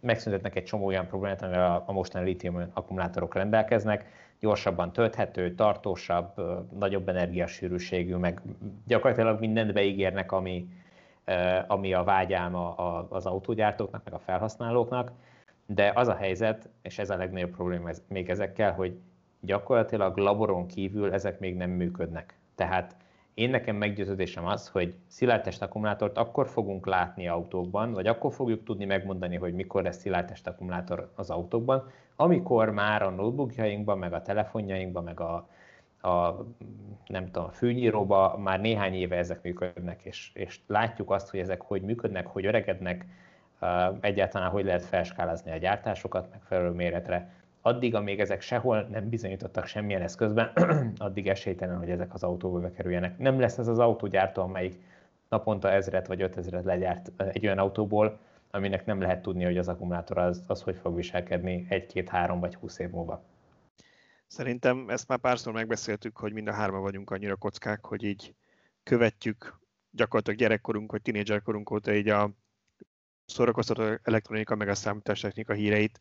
megszüntetnek egy csomó olyan problémát, amivel a, a mostani litium akkumulátorok rendelkeznek, gyorsabban tölthető, tartósabb, nagyobb energiasűrűségű, meg gyakorlatilag mindent beígérnek, ami, ami a vágyálma az autógyártóknak, meg a felhasználóknak, de az a helyzet, és ez a legnagyobb probléma még ezekkel, hogy gyakorlatilag laboron kívül ezek még nem működnek. Tehát én nekem meggyőződésem az, hogy szilárdtest akkumulátort akkor fogunk látni autókban, vagy akkor fogjuk tudni megmondani, hogy mikor lesz szilárdtest akkumulátor az autókban, amikor már a notebookjainkban, meg a telefonjainkban, meg a, a nem tudom, a fűnyíróban már néhány éve ezek működnek, és, és látjuk azt, hogy ezek hogy működnek, hogy öregednek, egyáltalán hogy lehet felskálázni a gyártásokat megfelelő méretre addig, amíg ezek sehol nem bizonyítottak semmilyen eszközben, addig esélytelen, hogy ezek az autóba bekerüljenek. Nem lesz ez az autógyártó, amelyik naponta ezret vagy ötezret legyárt egy olyan autóból, aminek nem lehet tudni, hogy az akkumulátor az, az hogy fog viselkedni egy, két, három vagy húsz év múlva. Szerintem ezt már párszor megbeszéltük, hogy mind a hárma vagyunk annyira kockák, hogy így követjük gyakorlatilag gyerekkorunk vagy tinédzserkorunk óta így a szórakoztató elektronika meg a számítástechnika híreit.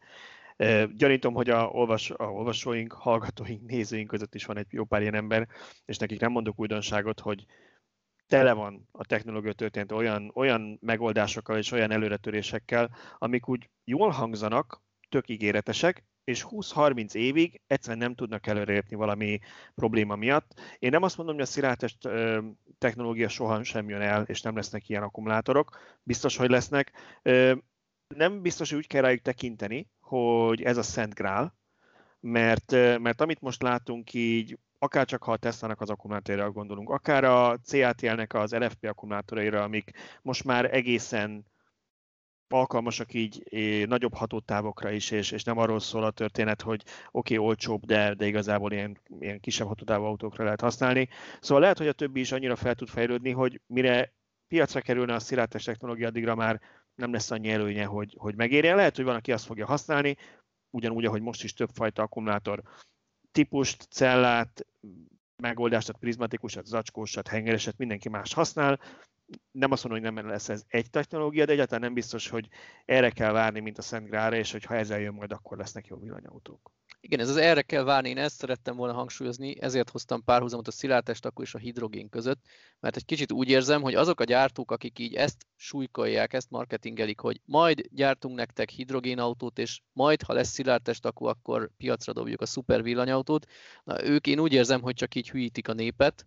Gyanítom, hogy a, olvas, a olvasóink, hallgatóink, nézőink között is van egy jó pár ilyen ember, és nekik nem mondok újdonságot, hogy tele van a technológia történet olyan, olyan megoldásokkal és olyan előretörésekkel, amik úgy jól hangzanak, tök ígéretesek, és 20-30 évig egyszerűen nem tudnak előrépni valami probléma miatt. Én nem azt mondom, hogy a szilárdtest technológia soha sem jön el, és nem lesznek ilyen akkumulátorok. Biztos, hogy lesznek. Nem biztos, hogy úgy kell rájuk tekinteni, hogy ez a Szent Grál, mert, mert amit most látunk így, akár csak ha a Tesla-nak az akkumulátoraira gondolunk, akár a CATL-nek az LFP akkumulátoraira, amik most már egészen alkalmasak így nagyobb hatótávokra is, és, és nem arról szól a történet, hogy oké, okay, olcsóbb, de, de igazából ilyen, ilyen kisebb hatótávú autókra lehet használni. Szóval lehet, hogy a többi is annyira fel tud fejlődni, hogy mire piacra kerülne a szilárdtes technológia, addigra már nem lesz annyi előnye, hogy, hogy megérje. Lehet, hogy van, aki azt fogja használni, ugyanúgy, ahogy most is többfajta akkumulátor típust, cellát, megoldást, tehát prizmatikusat, zacskósat, hengereset mindenki más használ, nem azt mondom, hogy nem lesz ez egy technológia, de egyáltalán nem biztos, hogy erre kell várni, mint a Szent Grára, és hogy ha ezzel jön majd, akkor lesznek jó villanyautók. Igen, ez az erre kell várni, én ezt szerettem volna hangsúlyozni, ezért hoztam párhuzamot a szilárdtest akkor és a hidrogén között, mert egy kicsit úgy érzem, hogy azok a gyártók, akik így ezt súlykolják, ezt marketingelik, hogy majd gyártunk nektek hidrogénautót, és majd, ha lesz szilárdtest, akkor, piacra dobjuk a szuper villanyautót, na ők én úgy érzem, hogy csak így hülyítik a népet,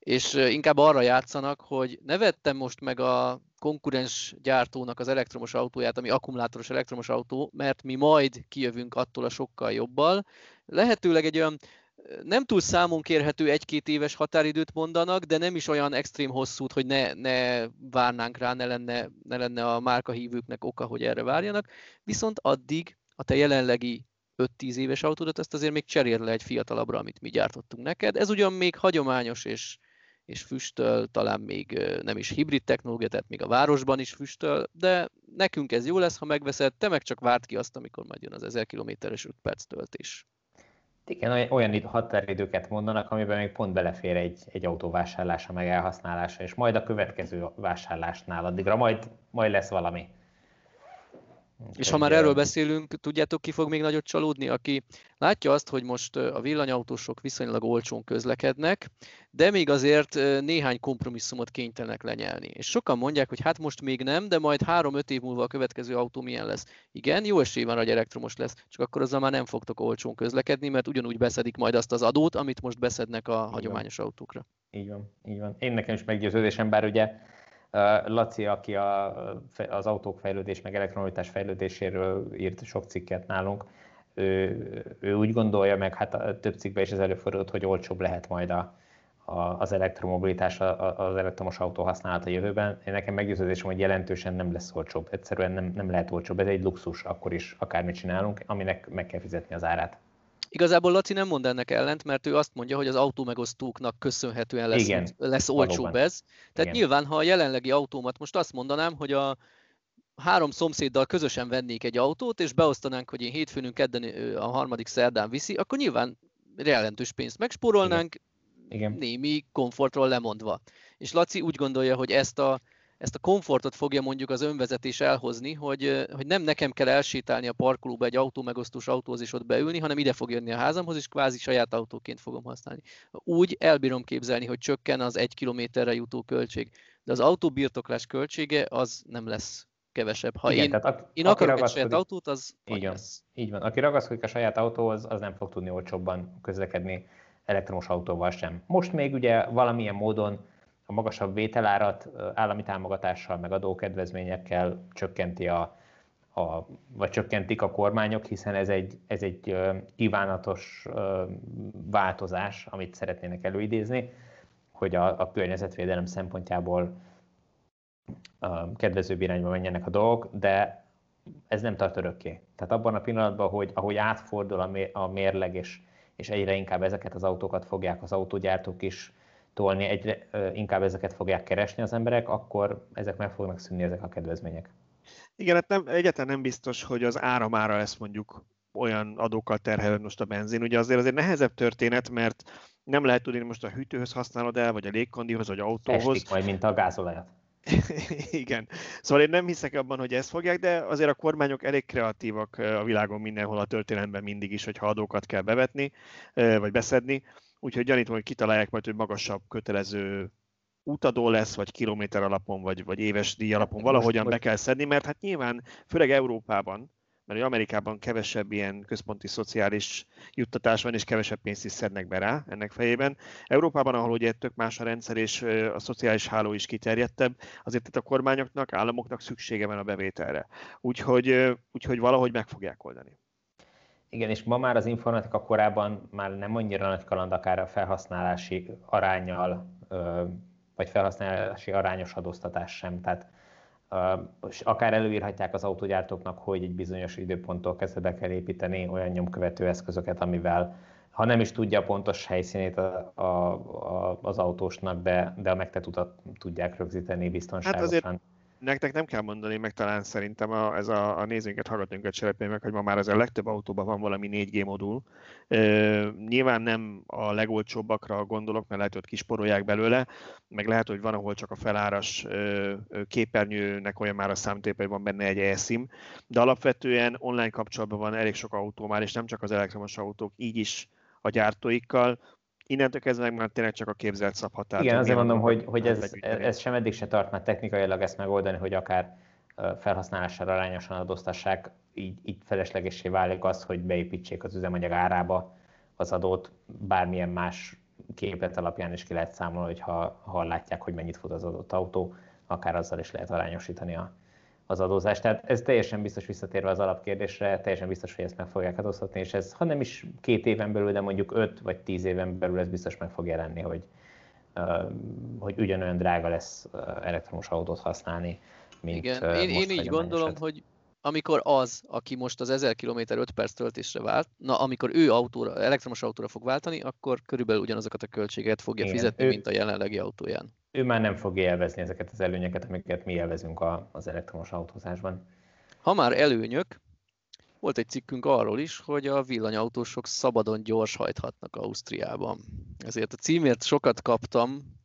és inkább arra játszanak, hogy ne vettem most meg a konkurens gyártónak az elektromos autóját, ami akkumulátoros elektromos autó, mert mi majd kijövünk attól a sokkal jobbal. Lehetőleg egy olyan nem túl számon kérhető egy-két éves határidőt mondanak, de nem is olyan extrém hosszút, hogy ne, ne várnánk rá, ne lenne, ne lenne a márkahívőknek oka, hogy erre várjanak. Viszont addig a te jelenlegi 5-10 éves autódat, ezt azért még cserél le egy fiatalabbra, amit mi gyártottunk neked. Ez ugyan még hagyományos és és füstöl, talán még nem is hibrid technológia, tehát még a városban is füstöl, de nekünk ez jó lesz, ha megveszed, te meg csak várt ki azt, amikor majd jön az 1000 kilométeres 5 perc töltés. Igen, olyan határidőket mondanak, amiben még pont belefér egy, egy autó vásárlása, meg elhasználása, és majd a következő vásárlásnál addigra majd, majd lesz valami. És ha már erről beszélünk, tudjátok, ki fog még nagyot csalódni, aki látja azt, hogy most a villanyautósok viszonylag olcsón közlekednek, de még azért néhány kompromisszumot kénytelenek lenyelni. És sokan mondják, hogy hát most még nem, de majd 3-5 év múlva a következő autó milyen lesz. Igen, jó esély van, hogy elektromos lesz, csak akkor azzal már nem fogtok olcsón közlekedni, mert ugyanúgy beszedik majd azt az adót, amit most beszednek a hagyományos autókra. Így van, így van. Én nekem is meggyőződésem, bár ugye Laci, aki a, az autók fejlődés, meg elektromobilitás fejlődéséről írt sok cikket nálunk, ő, ő úgy gondolja, meg hát a több cikkben is ez előfordult, hogy olcsóbb lehet majd a, a, az elektromobilitás, a, az elektromos autó használata a jövőben. Én nekem meggyőződésem, hogy jelentősen nem lesz olcsóbb. Egyszerűen nem, nem lehet olcsóbb. Ez egy luxus, akkor is akármit csinálunk, aminek meg kell fizetni az árát. Igazából Laci nem mond ennek ellent, mert ő azt mondja, hogy az autómegosztóknak köszönhetően lesz, Igen, lesz olcsóbb valóban. ez. Tehát Igen. nyilván, ha a jelenlegi autómat most azt mondanám, hogy a három szomszéddal közösen vennék egy autót, és beosztanánk, hogy én hétfőnünk kedden a harmadik szerdán viszi, akkor nyilván jelentős pénzt megspórolnánk, Igen. némi komfortról lemondva. És Laci úgy gondolja, hogy ezt a ezt a komfortot fogja mondjuk az önvezetés elhozni, hogy, hogy nem nekem kell elsétálni a parkolóba egy autó megosztós autóhoz és ott beülni, hanem ide fog jönni a házamhoz, és kvázi saját autóként fogom használni. Úgy elbírom képzelni, hogy csökken az egy kilométerre jutó költség, de az autóbirtoklás költsége az nem lesz kevesebb. Ha Igen, én, tehát a, én akarok egy saját autót, az így van, lesz. így van. Aki ragaszkodik a saját autóhoz, az nem fog tudni olcsóbban közlekedni elektromos autóval sem. Most még ugye valamilyen módon a magasabb vételárat állami támogatással, meg adókedvezményekkel csökkenti a, a, vagy csökkentik a kormányok, hiszen ez egy, ez egy kívánatos változás, amit szeretnének előidézni, hogy a, a környezetvédelem szempontjából kedvezőbb irányba menjenek a dolgok, de ez nem tart örökké. Tehát abban a pillanatban, hogy ahogy átfordul a mérleg, és, és egyre inkább ezeket az autókat fogják az autógyártók is tolni, egyre inkább ezeket fogják keresni az emberek, akkor ezek meg fognak szűnni, ezek a kedvezmények. Igen, hát nem, egyáltalán nem biztos, hogy az áramára lesz mondjuk olyan adókkal terhelő most a benzin. Ugye azért azért nehezebb történet, mert nem lehet tudni, most a hűtőhöz használod el, vagy a légkondihoz, vagy autóhoz. Estik majd, mint a gázolajat. Igen. Szóval én nem hiszek abban, hogy ezt fogják, de azért a kormányok elég kreatívak a világon mindenhol a történelemben mindig is, hogyha adókat kell bevetni, vagy beszedni. Úgyhogy gyanítom, hogy kitalálják majd, hogy magasabb kötelező útadó lesz, vagy kilométer alapon, vagy, vagy éves díj alapon valahogyan be kell szedni, mert hát nyilván, főleg Európában, mert Amerikában kevesebb ilyen központi szociális juttatás van, és kevesebb pénzt is szednek be rá ennek fejében. Európában, ahol ugye tök más a rendszer, és a szociális háló is kiterjedtebb, azért itt a kormányoknak, államoknak szüksége van a bevételre. Úgyhogy, úgyhogy valahogy meg fogják oldani. Igen, és ma már az informatika korában már nem annyira nagy kaland akár a felhasználási arányjal, vagy felhasználási arányos adóztatás sem. Tehát akár előírhatják az autógyártóknak, hogy egy bizonyos időponttól kezdve be kell építeni olyan nyomkövető eszközöket, amivel ha nem is tudja a pontos helyszínét a, a, a, az autósnak, de, de a megtett utat tudják rögzíteni biztonságosan. Hát azért nektek nem kell mondani, meg talán szerintem a, ez a, a nézőinket, hallgatóinkat cselepé meg, hogy ma már az a legtöbb autóban van valami 4G modul. E, nyilván nem a legolcsóbbakra gondolok, mert lehet, hogy kisporolják belőle, meg lehet, hogy van, ahol csak a feláras e, képernyőnek olyan már a számtépe, hogy van benne egy eSIM, de alapvetően online kapcsolatban van elég sok autó már, és nem csak az elektromos autók, így is a gyártóikkal, innentől kezdve már tényleg csak a képzelt szabhatár. Igen, azért mondom, hogy, hogy ez, ez sem eddig se tart már technikailag ezt megoldani, hogy akár felhasználással arányosan adóztassák, így, így feleslegesé válik az, hogy beépítsék az üzemanyag árába az adót, bármilyen más képlet alapján is ki lehet számolni, hogy ha, ha látják, hogy mennyit fut az adott autó, akár azzal is lehet arányosítani a, az adózás. Tehát ez teljesen biztos visszatérve az alapkérdésre, teljesen biztos, hogy ezt meg fogják adóztatni, és ez, ha nem is két éven belül, de mondjuk öt vagy tíz éven belül ez biztos meg fog jelenni, hogy, hogy ugyanolyan drága lesz elektromos autót használni, mint Igen, én, én így gondolom, eset. hogy amikor az, aki most az 1000 km 5 perc töltésre vált, na amikor ő autóra, elektromos autóra fog váltani, akkor körülbelül ugyanazokat a költséget fogja Igen, fizetni, ő... mint a jelenlegi autóján ő már nem fogja élvezni ezeket az előnyöket, amiket mi élvezünk az elektromos autózásban. Ha már előnyök, volt egy cikkünk arról is, hogy a villanyautósok szabadon gyorshajthatnak Ausztriában. Ezért a címért sokat kaptam,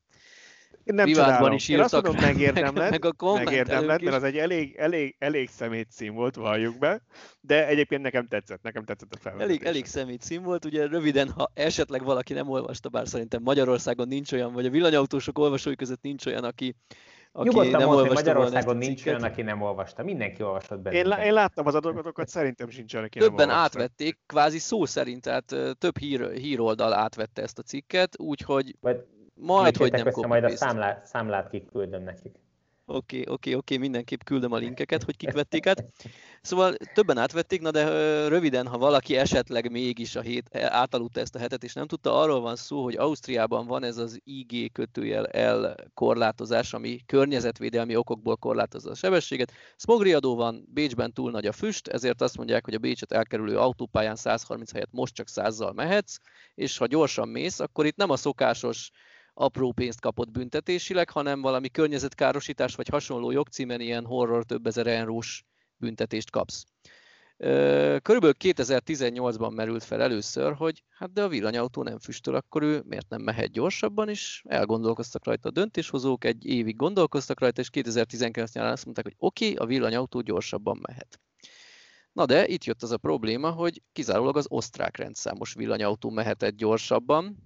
én nem Privátban is írtak. Én azt mondom, megérdemled, meg, meg megérdemled mert az egy elég, elég, elég szemét cím volt, valljuk be, de egyébként nekem tetszett, nekem tetszett a felvezetés. Elég, elég szemét cím volt, ugye röviden, ha esetleg valaki nem olvasta, bár szerintem Magyarországon nincs olyan, vagy a villanyautósok olvasói között nincs olyan, aki, aki Nyugodtan nem olvasta Magyarországon nincs olyan, aki nem olvasta. Mindenki olvasott benne. Én, én láttam az adatokat, szerintem sincs olyan, aki Többen nem átvették, kvázi szó szerint, tehát több hír, híroldal átvette ezt a cikket, úgyhogy Vagy majd, hogy nem össze, majd a számlát, számlát kiküldöm nekik. Oké, okay, oké, okay, oké, okay, mindenképp küldöm a linkeket, hogy kik vették át. Szóval többen átvették, na de röviden, ha valaki esetleg mégis a hét, átaludta ezt a hetet, és nem tudta, arról van szó, hogy Ausztriában van ez az IG kötőjel L korlátozás, ami környezetvédelmi okokból korlátozza a sebességet. Smogriadó van, Bécsben túl nagy a füst, ezért azt mondják, hogy a Bécset elkerülő autópályán 130 helyett most csak 100-zal mehetsz, és ha gyorsan mész, akkor itt nem a szokásos apró pénzt kapott büntetésileg, hanem valami környezetkárosítás vagy hasonló jogcímen ilyen horror több ezer eurós büntetést kapsz. Körülbelül 2018-ban merült fel először, hogy hát de a villanyautó nem füstöl, akkor ő miért nem mehet gyorsabban, és elgondolkoztak rajta a döntéshozók, egy évig gondolkoztak rajta, és 2019 nyarán azt mondták, hogy oké, a villanyautó gyorsabban mehet. Na de itt jött az a probléma, hogy kizárólag az osztrák rendszámos villanyautó mehetett gyorsabban,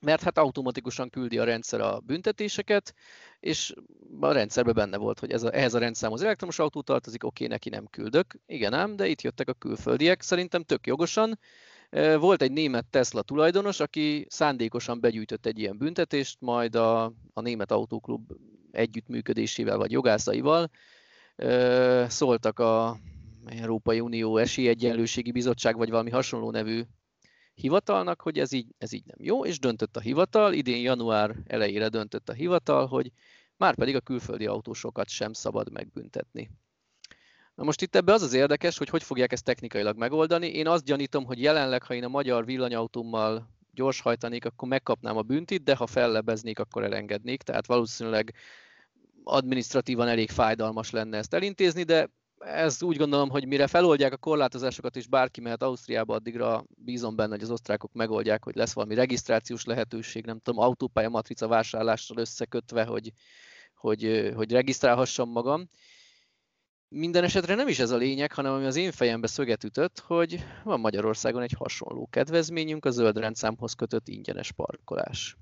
mert hát automatikusan küldi a rendszer a büntetéseket, és a rendszerben benne volt, hogy ez a, ehhez a rendszámhoz elektromos autó tartozik, oké, neki nem küldök. Igen ám, de itt jöttek a külföldiek, szerintem tök jogosan. Volt egy német Tesla tulajdonos, aki szándékosan begyűjtött egy ilyen büntetést, majd a, a német autóklub együttműködésével vagy jogászaival szóltak a Európai Unió Esélyegyenlőségi Bizottság, vagy valami hasonló nevű hivatalnak, hogy ez így, ez így nem jó, és döntött a hivatal, idén január elejére döntött a hivatal, hogy már pedig a külföldi autósokat sem szabad megbüntetni. Na most itt ebbe az az érdekes, hogy hogy fogják ezt technikailag megoldani. Én azt gyanítom, hogy jelenleg, ha én a magyar villanyautómmal gyorshajtanék, akkor megkapnám a büntit, de ha fellebeznék, akkor elengednék, tehát valószínűleg administratívan elég fájdalmas lenne ezt elintézni, de ez úgy gondolom, hogy mire feloldják a korlátozásokat, és bárki mehet Ausztriába, addigra bízom benne, hogy az osztrákok megoldják, hogy lesz valami regisztrációs lehetőség, nem tudom, autópálya matrica vásárlással összekötve, hogy, hogy, hogy regisztrálhassam magam. Minden esetre nem is ez a lényeg, hanem ami az én fejembe szöget ütött, hogy van Magyarországon egy hasonló kedvezményünk, a zöld rendszámhoz kötött ingyenes parkolás.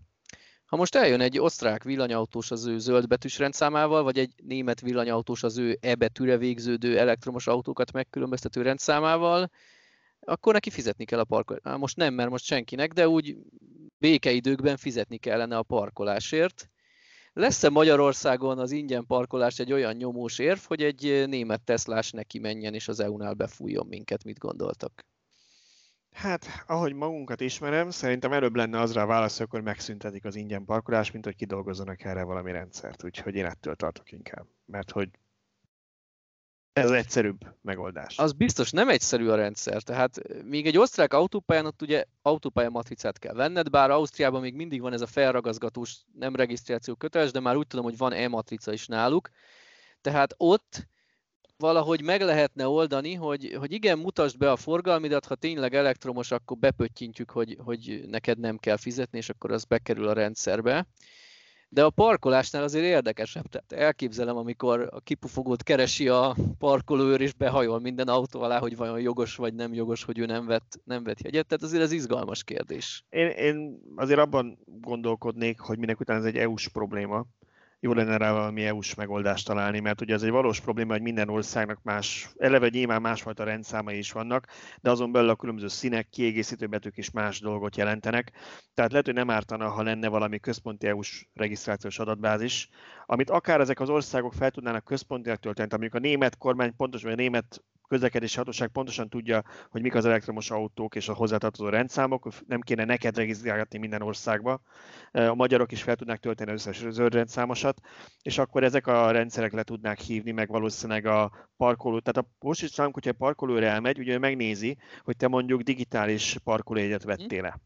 Ha most eljön egy osztrák villanyautós az ő zöld betűs rendszámával, vagy egy német villanyautós az ő e betűre végződő elektromos autókat megkülönböztető rendszámával, akkor neki fizetni kell a parkolást. Most nem, mert most senkinek, de úgy békeidőkben fizetni kellene a parkolásért. Lesz-e Magyarországon az ingyen parkolás egy olyan nyomós érv, hogy egy német Teslás neki menjen és az EU-nál befújjon minket? Mit gondoltak? Hát, ahogy magunkat ismerem, szerintem előbb lenne azra a válasz, hogy megszüntetik az ingyen parkolást, mint hogy kidolgozzanak erre valami rendszert. Úgyhogy én ettől tartok inkább. Mert hogy ez egyszerűbb megoldás. Az biztos nem egyszerű a rendszer. Tehát még egy osztrák autópályán ott ugye autópálya matricát kell venned, bár Ausztriában még mindig van ez a felragazgatós, nem regisztráció köteles, de már úgy tudom, hogy van e-matrica is náluk. Tehát ott valahogy meg lehetne oldani, hogy, hogy igen, mutasd be a forgalmidat, ha tényleg elektromos, akkor bepöttyintjük, hogy, hogy neked nem kell fizetni, és akkor az bekerül a rendszerbe. De a parkolásnál azért érdekesebb. Tehát elképzelem, amikor a kipufogót keresi a parkolőr, és behajol minden autó alá, hogy vajon jogos vagy nem jogos, hogy ő nem vett, nem vett jegyet. Tehát azért ez izgalmas kérdés. Én, én azért abban gondolkodnék, hogy minek után ez egy EU-s probléma, jó lenne rá valami EU-s megoldást találni, mert ugye ez egy valós probléma, hogy minden országnak más, eleve nyilván másfajta rendszámai is vannak, de azon belül a különböző színek, kiegészítő betűk is más dolgot jelentenek. Tehát lehet, hogy nem ártana, ha lenne valami központi EU-s regisztrációs adatbázis, amit akár ezek az országok fel tudnának központilag tölteni, tehát mondjuk a német kormány pontosan, vagy a német közlekedési hatóság pontosan tudja, hogy mik az elektromos autók és a hozzátartozó rendszámok, nem kéne neked regisztrálni minden országba. A magyarok is fel tudnák tölteni az összes zöld rendszámosat, és akkor ezek a rendszerek le tudnák hívni, meg valószínűleg a parkoló. Tehát a most is hogyha egy parkolóra elmegy, ugye megnézi, hogy te mondjuk digitális parkolójegyet vettél le.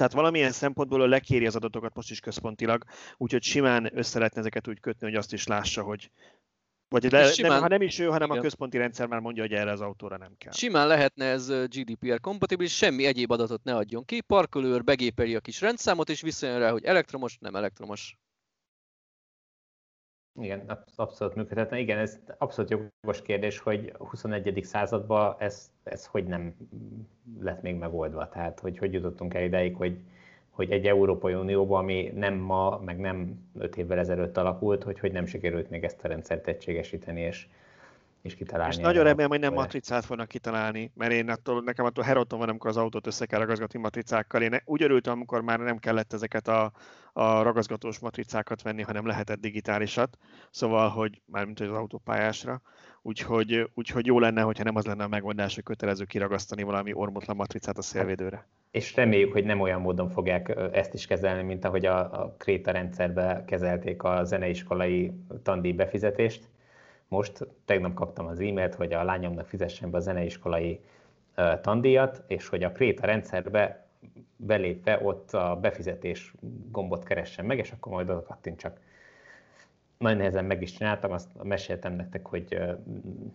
Tehát valamilyen szempontból lekéri az adatokat most is központilag, úgyhogy simán össze lehetne ezeket úgy kötni, hogy azt is lássa, hogy vagy le, simán, nem, ha nem is ő, hanem igen. a központi rendszer már mondja, hogy erre az autóra nem kell. Simán lehetne ez GDPR kompatibilis, semmi egyéb adatot ne adjon ki, parkolőr begépeli a kis rendszámot, és visszajön rá, hogy elektromos, nem elektromos. Igen, abszolút működhetne. Igen, ez abszolút jogos kérdés, hogy a 21. században ez, ez hogy nem lett még megoldva. Tehát, hogy hogy jutottunk el ideig, hogy, hogy egy Európai Unióban, ami nem ma, meg nem öt évvel ezelőtt alakult, hogy hogy nem sikerült még ezt a rendszert egységesíteni, és, és kitalálni. És nagyon remélem, hogy nem matricát fognak kitalálni, mert én attól, nekem attól heroton van, amikor az autót össze kell ragazgatni matricákkal. Én úgy örültem, amikor már nem kellett ezeket a, a ragazgatós matricákat venni, hanem lehetett digitálisat. Szóval, hogy már mint az autópályásra. Úgyhogy, úgyhogy jó lenne, hogyha nem az lenne a megoldás, hogy kötelező kiragasztani valami ormotlan matricát a szélvédőre. És reméljük, hogy nem olyan módon fogják ezt is kezelni, mint ahogy a, a Kréta rendszerbe kezelték a zeneiskolai tandíj befizetést. Most tegnap kaptam az e-mailt, hogy a lányomnak fizessen be a zeneiskolai tandíjat, és hogy a Kréta rendszerbe belépve ott a befizetés gombot keressen meg, és akkor majd oda kattintsak nagyon nehezen meg is csináltam, azt meséltem nektek, hogy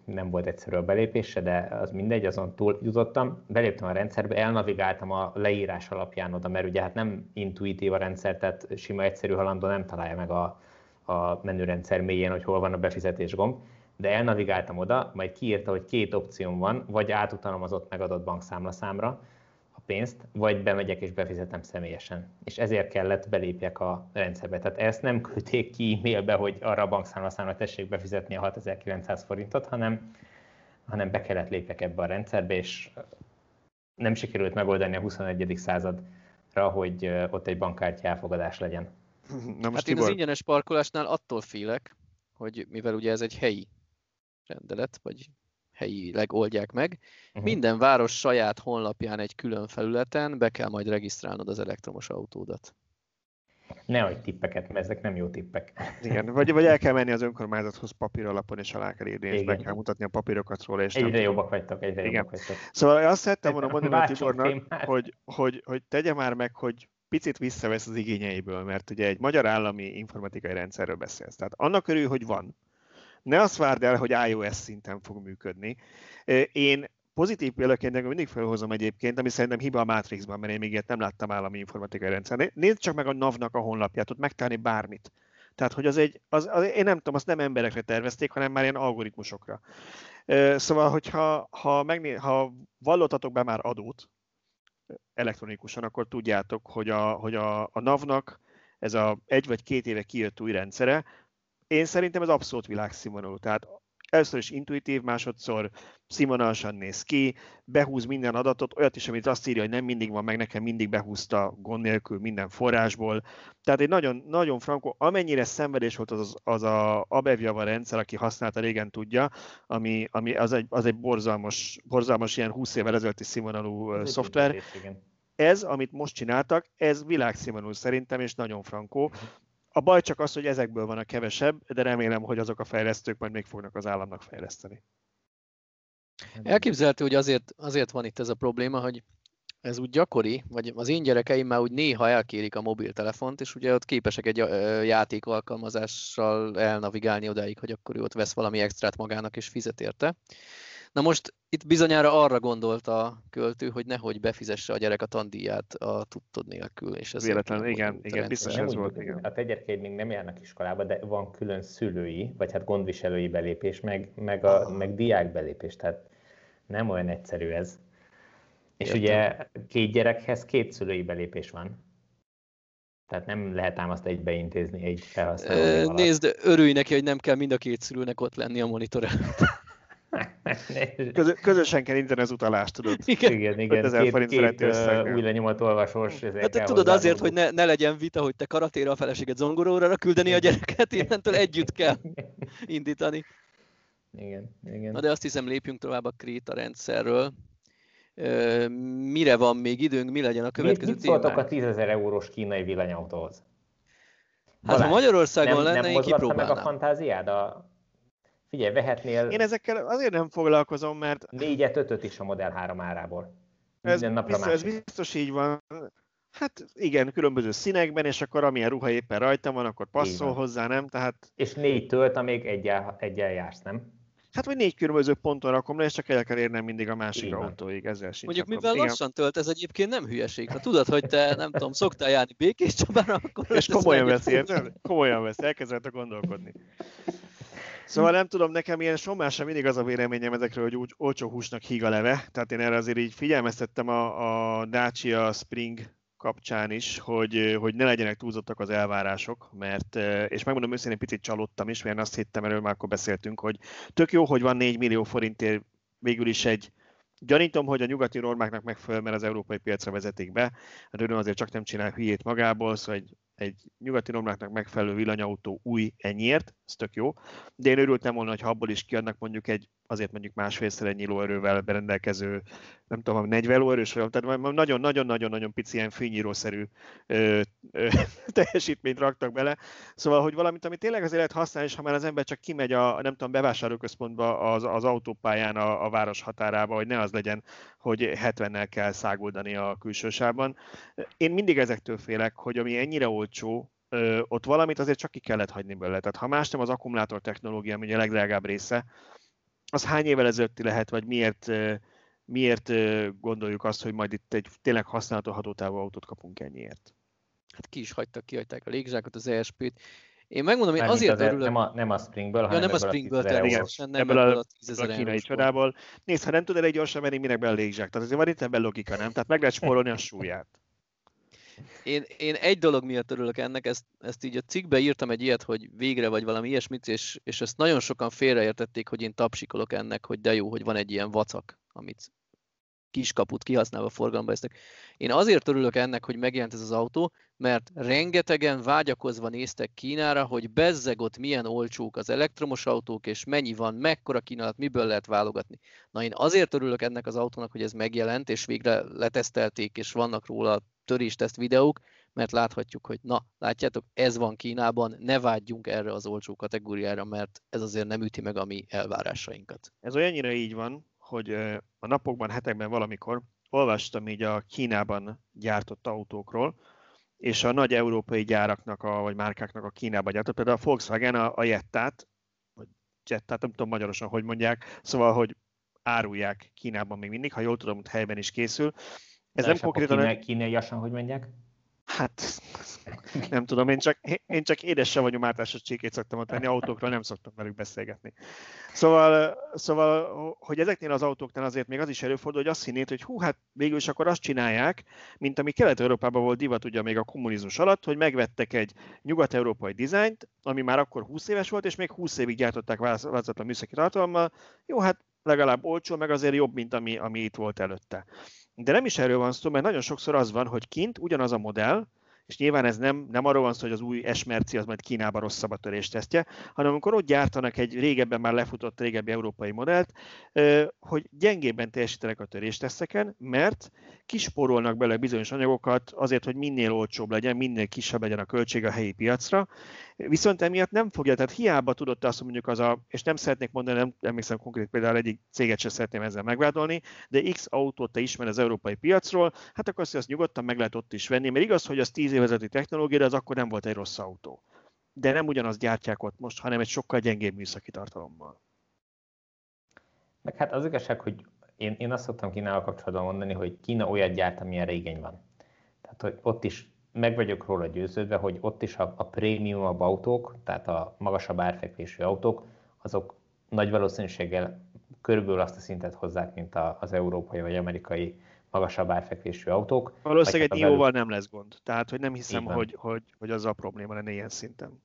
nem volt egyszerű a belépése, de az mindegy, azon túl jutottam. Beléptem a rendszerbe, elnavigáltam a leírás alapján oda, mert ugye hát nem intuitív a rendszer, tehát sima egyszerű halandó nem találja meg a, a menürendszer mélyén, hogy hol van a befizetés gomb, de elnavigáltam oda, majd kiírta, hogy két opcióm van, vagy átutalom az ott megadott bankszámlaszámra, pénzt, vagy bemegyek és befizetem személyesen. És ezért kellett belépjek a rendszerbe. Tehát ezt nem küldték ki e-mailbe, hogy arra a bankszámlaszámra tessék befizetni a 6900 forintot, hanem, hanem be kellett lépjek ebbe a rendszerbe, és nem sikerült megoldani a 21. századra, hogy ott egy bankkártya elfogadás legyen. Na most hát én az ingyenes parkolásnál attól félek, hogy mivel ugye ez egy helyi rendelet, vagy helyileg oldják meg. Uh-huh. Minden város saját honlapján egy külön felületen be kell majd regisztrálnod az elektromos autódat. Nehogy tippeket, mert ezek nem jó tippek. Igen, vagy, vagy el kell menni az önkormányzathoz papír alapon, és alá kell írni, és be kell mutatni a papírokat róla. És egyre jobbak vagytok, egyre Igen. jobbak vagytok. Szóval azt szerettem volna mondani a Tibornak, hogy, hogy, hogy tegye már meg, hogy picit visszavesz az igényeiből, mert ugye egy magyar állami informatikai rendszerről beszélsz. Tehát annak örül, hogy van. Ne azt várd el, hogy iOS szinten fog működni. Én pozitív példaként mindig felhozom egyébként, ami szerintem hiba a Matrixban, mert én még ilyet nem láttam állami informatikai rendszer. Nézd csak meg a NAV-nak a honlapját, ott megtalálni bármit. Tehát, hogy az egy, az, az, én nem tudom, azt nem emberekre tervezték, hanem már ilyen algoritmusokra. Szóval, hogyha ha, megné, ha vallotatok be már adót elektronikusan, akkor tudjátok, hogy a, hogy a, a NAV-nak ez a egy vagy két éve kijött új rendszere, én szerintem ez abszolút világszínvonalú. Tehát először is intuitív, másodszor színvonalasan néz ki, behúz minden adatot, olyat is, amit azt írja, hogy nem mindig van meg, nekem mindig behúzta gond nélkül minden forrásból. Tehát egy nagyon, nagyon frankó, amennyire szenvedés volt az, az a Abevjava rendszer, aki használta régen tudja, ami, ami az, egy, az egy borzalmas, borzalmas ilyen 20 évvel ezelőtti színvonalú ez szoftver. Ez, amit most csináltak, ez világszínvonalú szerintem, és nagyon frankó. A baj csak az, hogy ezekből van a kevesebb, de remélem, hogy azok a fejlesztők majd még fognak az államnak fejleszteni. Elképzelhető, hogy azért, azért van itt ez a probléma, hogy ez úgy gyakori, vagy az én gyerekeim már úgy néha elkérik a mobiltelefont, és ugye ott képesek egy játék alkalmazással elnavigálni odáig, hogy akkor ő ott vesz valami extrát magának és fizet érte. Na most itt bizonyára arra gondolt a költő, hogy nehogy befizesse a gyerek a tandíját a tudtod nélkül. És ez Véletlen, igen, igen, biztos ez volt. Igen. A te gyerekeid még nem járnak iskolába, de van külön szülői, vagy hát gondviselői belépés, meg, meg, a, ah. meg diák belépés, tehát nem olyan egyszerű ez. És Értem. ugye két gyerekhez két szülői belépés van. Tehát nem lehet ám azt egybe intézni egy felhasználó. Nézd, örülj neki, hogy nem kell mind a két szülőnek ott lenni a monitor előtt. Közö, közösen kell internet utalást, tudod? Igen, igen. igen. Két, forint két uh, új lenyomat olvasós. Hát te tudod azért, hogy ne, ne legyen vita, hogy te karatéra a feleséget zongoróra küldeni a gyereket, innentől együtt kell indítani. Igen, igen. Na de azt hiszem lépjünk tovább a Kréta rendszerről. Mire van még időnk, mi legyen a következő mit, mit szóltok a 10 ezer eurós kínai villanyautóhoz? Hát ha Magyarországon nem, lenne, nem én kipróbálnám. meg a fantáziád? A... Figyelj, vehetnél... Én ezekkel azért nem foglalkozom, mert... Négyet, ötöt is a Model 3 árából. Ez biztos, ez biztos így van. Hát igen, különböző színekben, és akkor amilyen ruha éppen rajta van, akkor passzol hozzá, nem? Tehát... És négy tölt, amíg egyel, egyel jársz, nem? Hát, vagy négy különböző ponton rakom le, és csak el kell érnem mindig a másik Igen. autóig, ezzel sincs. Mondjuk, mivel Igen. lassan tölt, ez egyébként nem hülyeség. Ha tudod, hogy te, nem tudom, szoktál járni Békés Csabára, akkor... És komolyan veszi, érted? Komolyan veszi, elkezdett gondolkodni. Szóval nem tudom, nekem ilyen sommásan mindig az a véleményem ezekről, hogy úgy olcsó húsnak híg leve. Tehát én erre azért így figyelmeztettem a, a Dacia Spring kapcsán is, hogy, hogy ne legyenek túlzottak az elvárások, mert, és megmondom őszintén, picit csalódtam is, mert azt hittem, erről már akkor beszéltünk, hogy tök jó, hogy van 4 millió forintért végül is egy, Gyanítom, hogy a nyugati normáknak megfelel, mert az európai piacra vezetik be. A Renault azért csak nem csinál hülyét magából, szóval egy egy nyugati normáknak megfelelő villanyautó új ennyiért, ez tök jó, de én örültem volna, ha abból is kiadnak mondjuk egy azért mondjuk másfélszer ennyi lóerővel berendelkező, nem tudom, 40 lóerős, tehát nagyon-nagyon-nagyon-nagyon pici ilyen fényírószerű ö, ö, teljesítményt raktak bele. Szóval, hogy valamit, amit tényleg azért lehet használni, és ha már az ember csak kimegy a, nem tudom, bevásárlóközpontba az, az autópályán a, a város határába, hogy ne az legyen, hogy 70-nel kell száguldani a külsősában. Én mindig ezektől félek, hogy ami ennyire olcsó, ott valamit azért csak ki kellett hagyni belőle. Tehát ha más nem az akkumulátor technológia, ami a legdrágább része, az hány évvel ezelőtti lehet, vagy miért, miért gondoljuk azt, hogy majd itt egy tényleg használható hatótávú autót kapunk ennyiért? Hát ki is hagytak, kihagyták a légzsákot, az ESP-t. Én megmondom, én nem azért örülök... Nem a, nem a Springből, ja, hanem nem a Springből, természetesen, nem ebből, ebből a, 10 a kínai csodából. Nézd, ha nem tud elég gyorsan menni, minek be a légzsák. Tehát azért van itt ebben logika, nem? Tehát meg lehet spórolni a súlyát. Én, én egy dolog miatt örülök ennek, ezt, ezt így a cikkbe írtam egy ilyet, hogy végre vagy valami ilyesmit, és, és ezt nagyon sokan félreértették, hogy én tapsikolok ennek, hogy de jó, hogy van egy ilyen vacak, amit kiskaput kihasználva forgalomba esznek. Én azért örülök ennek, hogy megjelent ez az autó, mert rengetegen vágyakozva néztek Kínára, hogy bezzeg ott milyen olcsók az elektromos autók, és mennyi van, mekkora kínálat, miből lehet válogatni. Na én azért örülök ennek az autónak, hogy ez megjelent, és végre letesztelték, és vannak róla törésteszt videók, mert láthatjuk, hogy na, látjátok, ez van Kínában, ne vágyjunk erre az olcsó kategóriára, mert ez azért nem üti meg a mi elvárásainkat. Ez olyannyira így van, hogy a napokban, hetekben valamikor olvastam így a Kínában gyártott autókról, és a nagy európai gyáraknak, a, vagy márkáknak a Kínában gyártott, például a Volkswagen a, a Jettát, vagy Jettát, nem tudom magyarosan, hogy mondják, szóval, hogy árulják Kínában még mindig, ha jól tudom, hogy helyben is készül. Ez De nem konkrétan... Kínai, kínaiasan, hogy mondják? Hát, nem tudom, én csak, én csak édes vagyomártásos csíkét szoktam tenni, autókról nem szoktam velük beszélgetni. Szóval, szóval, hogy ezeknél az autóknál azért még az is előfordul, hogy azt hinnéd, hogy hú, hát végül is akkor azt csinálják, mint ami Kelet-Európában volt divat ugye még a kommunizmus alatt, hogy megvettek egy nyugat-európai dizájnt, ami már akkor 20 éves volt, és még 20 évig gyártották változatlan műszaki tartalommal. Jó, hát legalább olcsó, meg azért jobb, mint ami, ami itt volt előtte. De nem is erről van szó, mert nagyon sokszor az van, hogy kint ugyanaz a modell, és nyilván ez nem, nem arról van szó, hogy az új S-merci az majd Kínában rosszabb a tesztje, hanem amikor ott gyártanak egy régebben már lefutott régebbi európai modellt, hogy gyengébben teljesítenek a törésteszteken, mert kisporolnak bele bizonyos anyagokat azért, hogy minél olcsóbb legyen, minél kisebb legyen a költség a helyi piacra, viszont emiatt nem fogja, tehát hiába tudott azt mondjuk az a, és nem szeretnék mondani, nem emlékszem konkrét például egyik céget sem szeretném ezzel megvádolni, de X autót te ismer az európai piacról, hát akkor azt, azt nyugodtan meg lehet ott is venni, mert igaz, hogy az 10 technológia, de az akkor nem volt egy rossz autó. De nem ugyanazt gyártják ott most, hanem egy sokkal gyengébb műszaki tartalommal. Meg hát az igazság, hogy én, én azt szoktam Kínával kapcsolatban mondani, hogy Kína olyat gyárt, amilyen régen van. Tehát, hogy ott is meg vagyok róla győződve, hogy ott is a, a prémiumabb autók, tehát a magasabb árfekvésű autók, azok nagy valószínűséggel körülbelül azt a szintet hozzák, mint a, az európai vagy amerikai magasabb árfekvésű autók. Valószínűleg egy belül... nem lesz gond. Tehát, hogy nem hiszem, hogy, hogy, hogy az a probléma lenne ilyen szinten.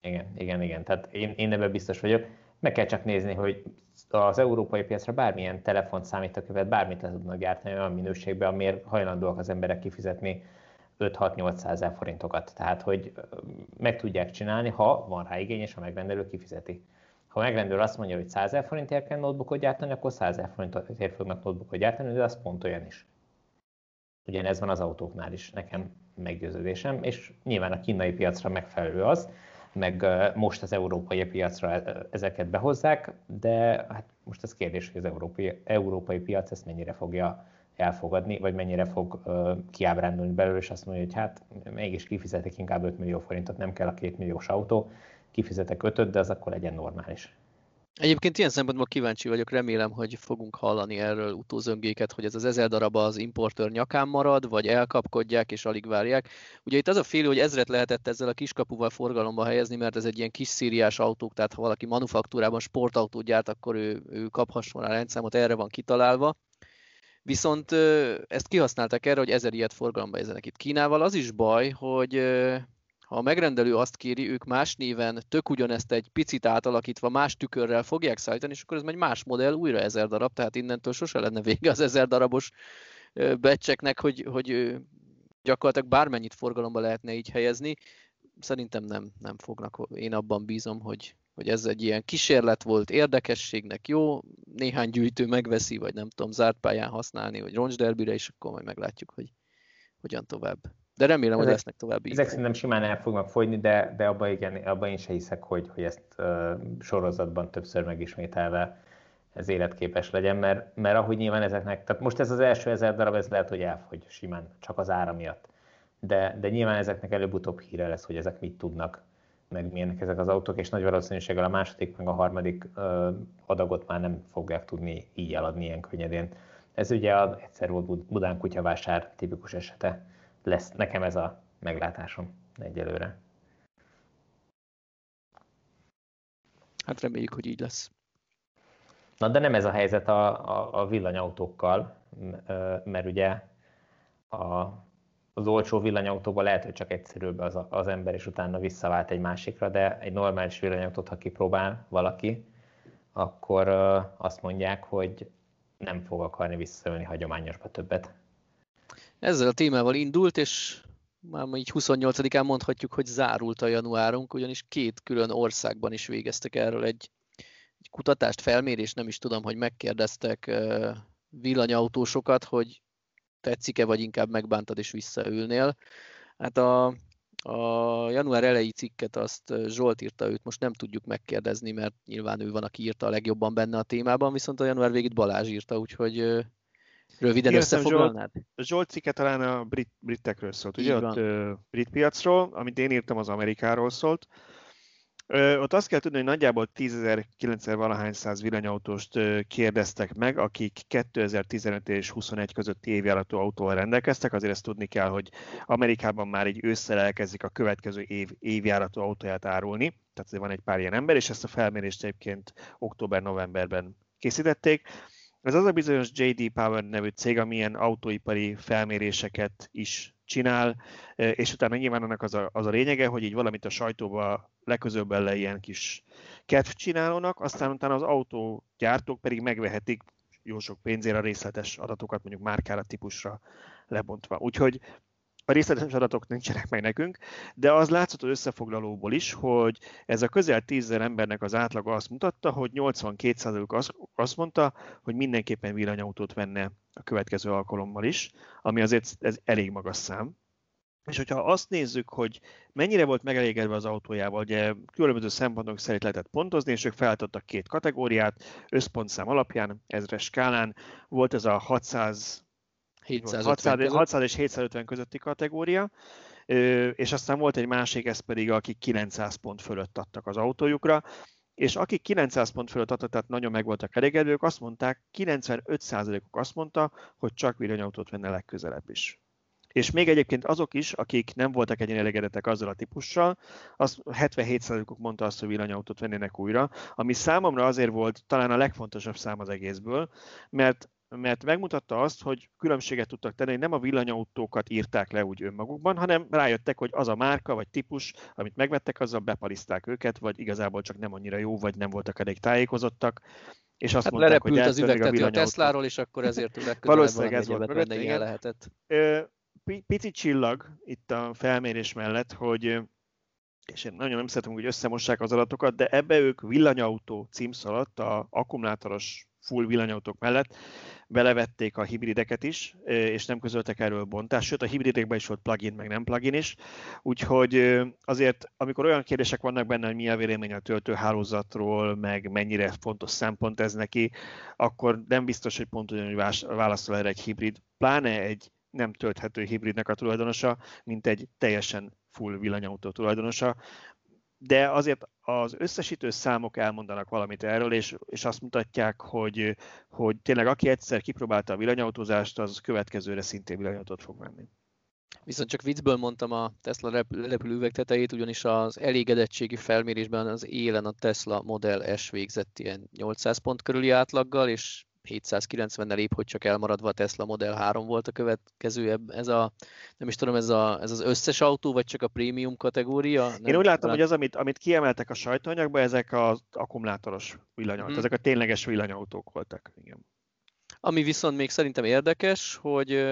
Igen, igen, igen. Tehát én, én ebben biztos vagyok. Meg kell csak nézni, hogy az európai piacra bármilyen telefon, számítógépet, bármit le tudnak gyártani olyan minőségben, amiért hajlandóak az emberek kifizetni 5-6-800 ezer forintokat. Tehát, hogy meg tudják csinálni, ha van rá igény, és a megrendelő kifizeti. Ha a megrendelő azt mondja, hogy 100 ezer forintért kell notebookot gyártani, akkor 100 ezer forintért fognak notebookot gyártani, de az pont olyan is. Ugyanez van az autóknál is, nekem meggyőződésem, és nyilván a kínai piacra megfelelő az, meg most az európai piacra ezeket behozzák, de hát most az kérdés, hogy az európai, európai piac ezt mennyire fogja elfogadni, vagy mennyire fog kiábrándulni belőle, és azt mondja, hogy hát mégis kifizetek inkább 5 millió forintot, nem kell a 2 milliós autó, kifizetek 5 de az akkor legyen normális. Egyébként ilyen szempontból kíváncsi vagyok, remélem, hogy fogunk hallani erről utózöngéket, hogy ez az ezer darab az importőr nyakán marad, vagy elkapkodják és alig várják. Ugye itt az a fél, hogy ezret lehetett ezzel a kiskapuval forgalomba helyezni, mert ez egy ilyen kis szíriás autók, tehát ha valaki manufaktúrában sportautót gyárt, akkor ő, ő kaphasson a rendszámot, erre van kitalálva. Viszont ezt kihasználták erre, hogy ezer ilyet forgalomba helyezenek itt Kínával. Az is baj, hogy ha a megrendelő azt kéri, ők más néven tök ugyanezt egy picit átalakítva más tükörrel fogják szállítani, és akkor ez egy más modell, újra ezer darab, tehát innentől sose lenne vége az ezer darabos becseknek, hogy, hogy gyakorlatilag bármennyit forgalomba lehetne így helyezni. Szerintem nem, nem fognak. Én abban bízom, hogy, hogy ez egy ilyen kísérlet volt, érdekességnek jó, néhány gyűjtő megveszi, vagy nem tudom, zárt pályán használni, vagy roncsderbire, és akkor majd meglátjuk, hogy hogyan tovább. De remélem, ezek, hogy lesznek további. Ezek szerintem simán el fognak fogyni, de, de abban, igen, abban én se hiszek, hogy, hogy ezt uh, sorozatban többször megismételve ez életképes legyen, mert, mert ahogy nyilván ezeknek, tehát most ez az első ezer darab, ez lehet, hogy elfogy simán, csak az ára miatt. De, de nyilván ezeknek előbb-utóbb híre lesz, hogy ezek mit tudnak, meg milyenek ezek az autók, és nagy valószínűséggel a második, meg a harmadik uh, adagot már nem fogják tudni így eladni ilyen könnyedén. Ez ugye a, egyszer volt Budán kutyavásár tipikus esete lesz nekem ez a meglátásom egyelőre. Hát reméljük, hogy így lesz. Na de nem ez a helyzet a, a, a villanyautókkal, mert ugye a, az olcsó villanyautóban lehet, hogy csak egyszerűbb az, az ember, és utána visszavált egy másikra, de egy normális villanyautót, ha kipróbál valaki, akkor azt mondják, hogy nem fog akarni visszaölni hagyományosba többet ezzel a témával indult, és már így 28-án mondhatjuk, hogy zárult a januárunk, ugyanis két külön országban is végeztek erről egy, egy kutatást, felmérést, nem is tudom, hogy megkérdeztek villanyautósokat, hogy tetszik-e, vagy inkább megbántad és visszaülnél. Hát a, a január elejé cikket azt Zsolt írta, őt most nem tudjuk megkérdezni, mert nyilván ő van, aki írta a legjobban benne a témában, viszont a január végét Balázs írta, úgyhogy röviden Én összefoglalnád? Zsolt, Zsolt cikke talán a brit, britekről szólt, ugye? Ott brit piacról, amit én írtam, az Amerikáról szólt. Ö, ott azt kell tudni, hogy nagyjából 10.000-9 valahány száz villanyautóst kérdeztek meg, akik 2015 és 21 közötti évjáratú autóval rendelkeztek. Azért ezt tudni kell, hogy Amerikában már egy ősszel elkezdik a következő év évjáratú autóját árulni. Tehát azért van egy pár ilyen ember, és ezt a felmérést egyébként október-novemberben készítették. Ez az a bizonyos JD Power nevű cég, ami ilyen autóipari felméréseket is csinál, és utána nyilván annak az a, az a lényege, hogy így valamit a sajtóba leközöbb bele ilyen kis kedv csinálónak, aztán utána az autógyártók pedig megvehetik jó sok pénzére a részletes adatokat, mondjuk márkára, típusra lebontva. Úgyhogy a részletes adatok nincsenek meg nekünk, de az látszott az összefoglalóból is, hogy ez a közel 10 embernek az átlaga azt mutatta, hogy 82%-uk azt, mondta, hogy mindenképpen villanyautót venne a következő alkalommal is, ami azért ez elég magas szám. És hogyha azt nézzük, hogy mennyire volt megelégedve az autójával, ugye különböző szempontok szerint lehetett pontozni, és ők felállítottak két kategóriát, összpontszám alapján, ezres skálán, volt ez a 600 600, 600 és 750 közötti kategória, és aztán volt egy másik, ez pedig, akik 900 pont fölött adtak az autójukra, és akik 900 pont fölött adtak, tehát nagyon meg voltak elégedők, azt mondták, 95%-uk azt mondta, hogy csak villanyautót venne legközelebb is. És még egyébként azok is, akik nem voltak ennyire elégedettek azzal a típussal, az 77%-uk mondta azt, hogy villanyautót vennének újra, ami számomra azért volt talán a legfontosabb szám az egészből, mert mert megmutatta azt, hogy különbséget tudtak tenni, hogy nem a villanyautókat írták le úgy önmagukban, hanem rájöttek, hogy az a márka vagy típus, amit megvettek, azzal bepaliszták őket, vagy igazából csak nem annyira jó, vagy nem voltak elég tájékozottak. És azt hát mondták, hogy az üvegtető a, a Tesláról, és akkor ezért legközelebb Valószínűleg ez volt mögött, ilyen lehetett. Pici csillag itt a felmérés mellett, hogy és én nagyon nem szeretem, hogy összemossák az adatokat, de ebbe ők villanyautó címsz alatt a akkumulátoros full villanyautók mellett. Belevették a hibrideket is, és nem közöltek erről bontást, sőt a hibridekben is volt plugin, meg nem plugin is, úgyhogy azért, amikor olyan kérdések vannak benne, hogy mi a vélemény a töltőhálózatról, meg mennyire fontos szempont ez neki, akkor nem biztos, hogy pont ugyanúgy válaszol erre egy hibrid, pláne egy nem tölthető hibridnek a tulajdonosa, mint egy teljesen full villanyautó tulajdonosa, de azért az összesítő számok elmondanak valamit erről, és, és azt mutatják, hogy, hogy tényleg aki egyszer kipróbálta a villanyautózást, az következőre szintén villanyautót fog venni. Viszont csak viccből mondtam a Tesla repülőüveg tetejét, ugyanis az elégedettségi felmérésben az élen a Tesla Model S végzett ilyen 800 pont körüli átlaggal, és 790-nel épp, hogy csak elmaradva a Tesla Model 3 volt a következő, ez a, nem is tudom, ez, a, ez az összes autó, vagy csak a prémium kategória? Nem, Én úgy látom, talán... hogy az, amit, amit kiemeltek a sajtóanyagban, ezek az akkumulátoros villanyautók, hmm. ezek a tényleges villanyautók voltak. Igen. Ami viszont még szerintem érdekes, hogy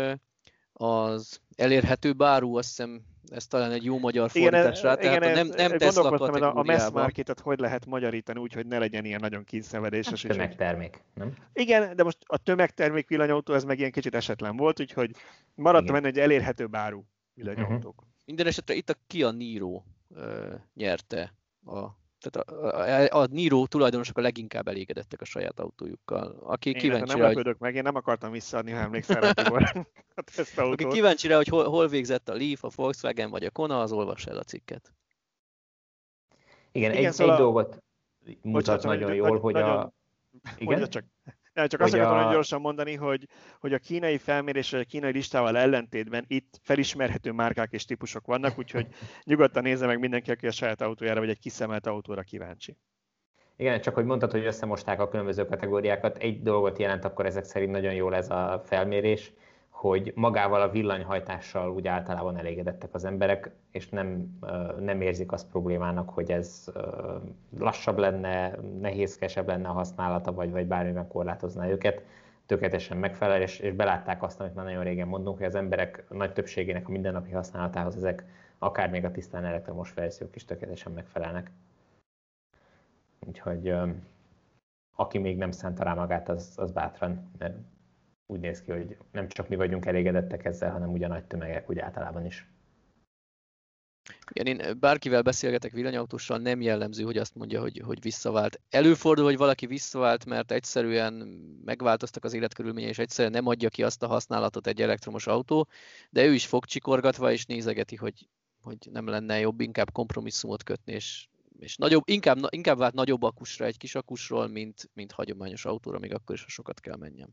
az elérhető báru, azt hiszem ez talán egy jó magyar fordítás rá. Igen, tehát igen, nem, nem Tesla kategóriában. A mass marketet hogy lehet magyarítani úgy, hogy ne legyen ilyen nagyon kínszenvedéses. Hát, tömegtermék, nem? Igen, de most a tömegtermék villanyautó, ez meg ilyen kicsit esetlen volt, úgyhogy maradtam ennél egy elérhető báru villanyautók. Uh-huh. Minden esetre itt a Kia Niro uh, nyerte a tehát a, a, a Niro tulajdonosok a leginkább elégedettek a saját autójukkal. Aki én kíváncsi nem hogy... meg, én nem akartam visszaadni, ha emlékszel rá, Tibor. Aki kíváncsi rá, hogy hol, hol végzett a Leaf, a Volkswagen vagy a Kona, az olvassa el a cikket. Igen, Igen egy, szóval egy dolgot mutat Bocsánat, nagyon jól, hogy nagyon, a... Igen? Csak, nem, csak azt akartam a... gyorsan mondani, hogy, hogy a kínai felmérés vagy a kínai listával ellentétben itt felismerhető márkák és típusok vannak, úgyhogy nyugodtan nézze meg mindenki, aki a saját autójára vagy egy kiszemelt autóra kíváncsi. Igen, csak hogy mondtad, hogy összemosták a különböző kategóriákat, egy dolgot jelent akkor ezek szerint nagyon jól ez a felmérés, hogy magával a villanyhajtással úgy általában elégedettek az emberek, és nem, nem érzik azt problémának, hogy ez lassabb lenne, nehézkesebb lenne a használata, vagy, vagy bármiben korlátozná őket. Tökéletesen megfelel, és, és belátták azt, amit már nagyon régen mondunk, hogy az emberek nagy többségének a mindennapi használatához ezek akár még a tisztán elektromos verziók is tökéletesen megfelelnek. Úgyhogy aki még nem szánta rá magát, az, az bátran, mert úgy néz ki, hogy nem csak mi vagyunk elégedettek ezzel, hanem ugye nagy tömegek úgy általában is. Igen, én bárkivel beszélgetek villanyautóssal, nem jellemző, hogy azt mondja, hogy, hogy visszavált. Előfordul, hogy valaki visszavált, mert egyszerűen megváltoztak az életkörülményei, és egyszerűen nem adja ki azt a használatot egy elektromos autó, de ő is fog csikorgatva, és nézegeti, hogy, hogy nem lenne jobb inkább kompromisszumot kötni, és, és nagyobb, inkább, inkább vált nagyobb akusra egy kis akusról, mint, mint hagyományos autóra, még akkor is, ha sokat kell menjem.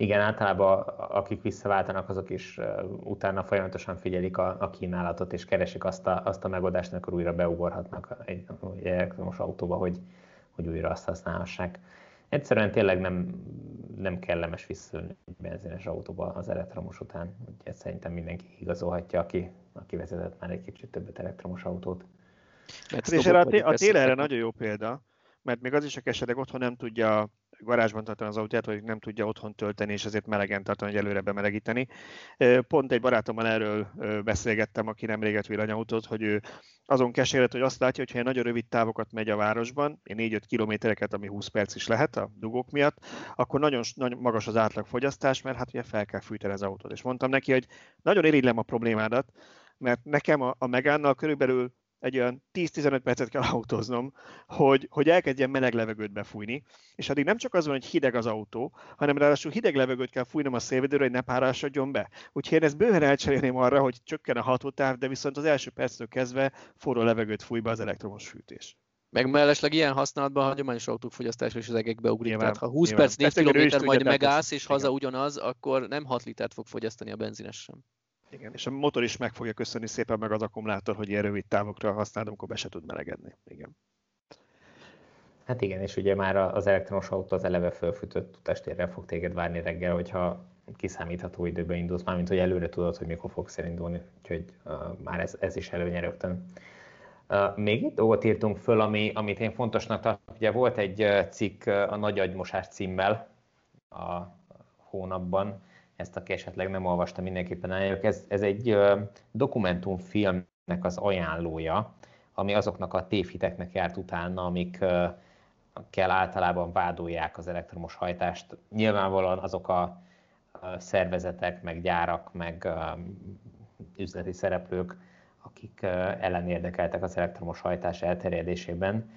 Igen, általában akik visszaváltanak, azok is utána folyamatosan figyelik a, a kínálatot, és keresik azt a, azt a megoldást, amikor újra beugorhatnak egy, egy elektromos autóba, hogy, hogy újra azt használhassák. Egyszerűen tényleg nem, nem kellemes visszajönni egy benzines autóba az elektromos után, úgyhogy szerintem mindenki igazolhatja, aki, aki vezetett már egy kicsit többet elektromos autót. Mert és erre a, a tél erre nagyon jó példa, mert még az is, aki esetleg otthon nem tudja garázsban tartani az autóját, vagy nem tudja otthon tölteni, és ezért melegen tartani, hogy előre bemelegíteni. Pont egy barátommal erről beszélgettem, aki nem réget villanyautót, hogy ő azon keséret, hogy azt látja, hogy ha nagyon rövid távokat megy a városban, 4-5 kilométereket, ami 20 perc is lehet a dugók miatt, akkor nagyon, nagyon magas az átlagfogyasztás, mert hát ugye fel kell fűteni az autót. És mondtam neki, hogy nagyon irigylem a problémádat, mert nekem a, a megánnal körülbelül egy olyan 10-15 percet kell autóznom, hogy, hogy elkezdjen meleg levegőt befújni, és addig nem csak az van, hogy hideg az autó, hanem ráadásul hideg levegőt kell fújnom a szélvédőre, hogy ne párásodjon be. Úgyhogy én ezt bőven elcserélném arra, hogy csökken a hatótáv, de viszont az első perctől kezdve forró levegőt fúj be az elektromos fűtés. Meg mellesleg ilyen használatban a hagyományos autók fogyasztása is az egekbe ugrik. Tehát ha 20 nyilván. perc, 4 km majd megállsz, és haza ugyanaz, akkor nem 6 litert fog fogyasztani a benzines sem. Igen, és a motor is meg fogja köszönni szépen meg az akkumulátor, hogy ilyen rövid távokra használod, amikor be se tud melegedni. Igen. Hát igen, és ugye már az elektromos autó az eleve fölfűtött utastérrel fog téged várni reggel, hogyha kiszámítható időben indulsz, mármint hogy előre tudod, hogy mikor fogsz elindulni, úgyhogy uh, már ez, ez is előnye rögtön. Uh, még egy dolgot írtunk föl, ami, amit én fontosnak tartok. Ugye volt egy cikk a Nagy agymosás címmel a hónapban, ezt aki esetleg nem olvasta, mindenképpen ajánljuk. Ez, ez egy dokumentumfilmnek az ajánlója, ami azoknak a tévhiteknek járt utána, amik kell általában vádolják az elektromos hajtást. Nyilvánvalóan azok a szervezetek, meg gyárak, meg üzleti szereplők, akik ellenérdekeltek az elektromos hajtás elterjedésében,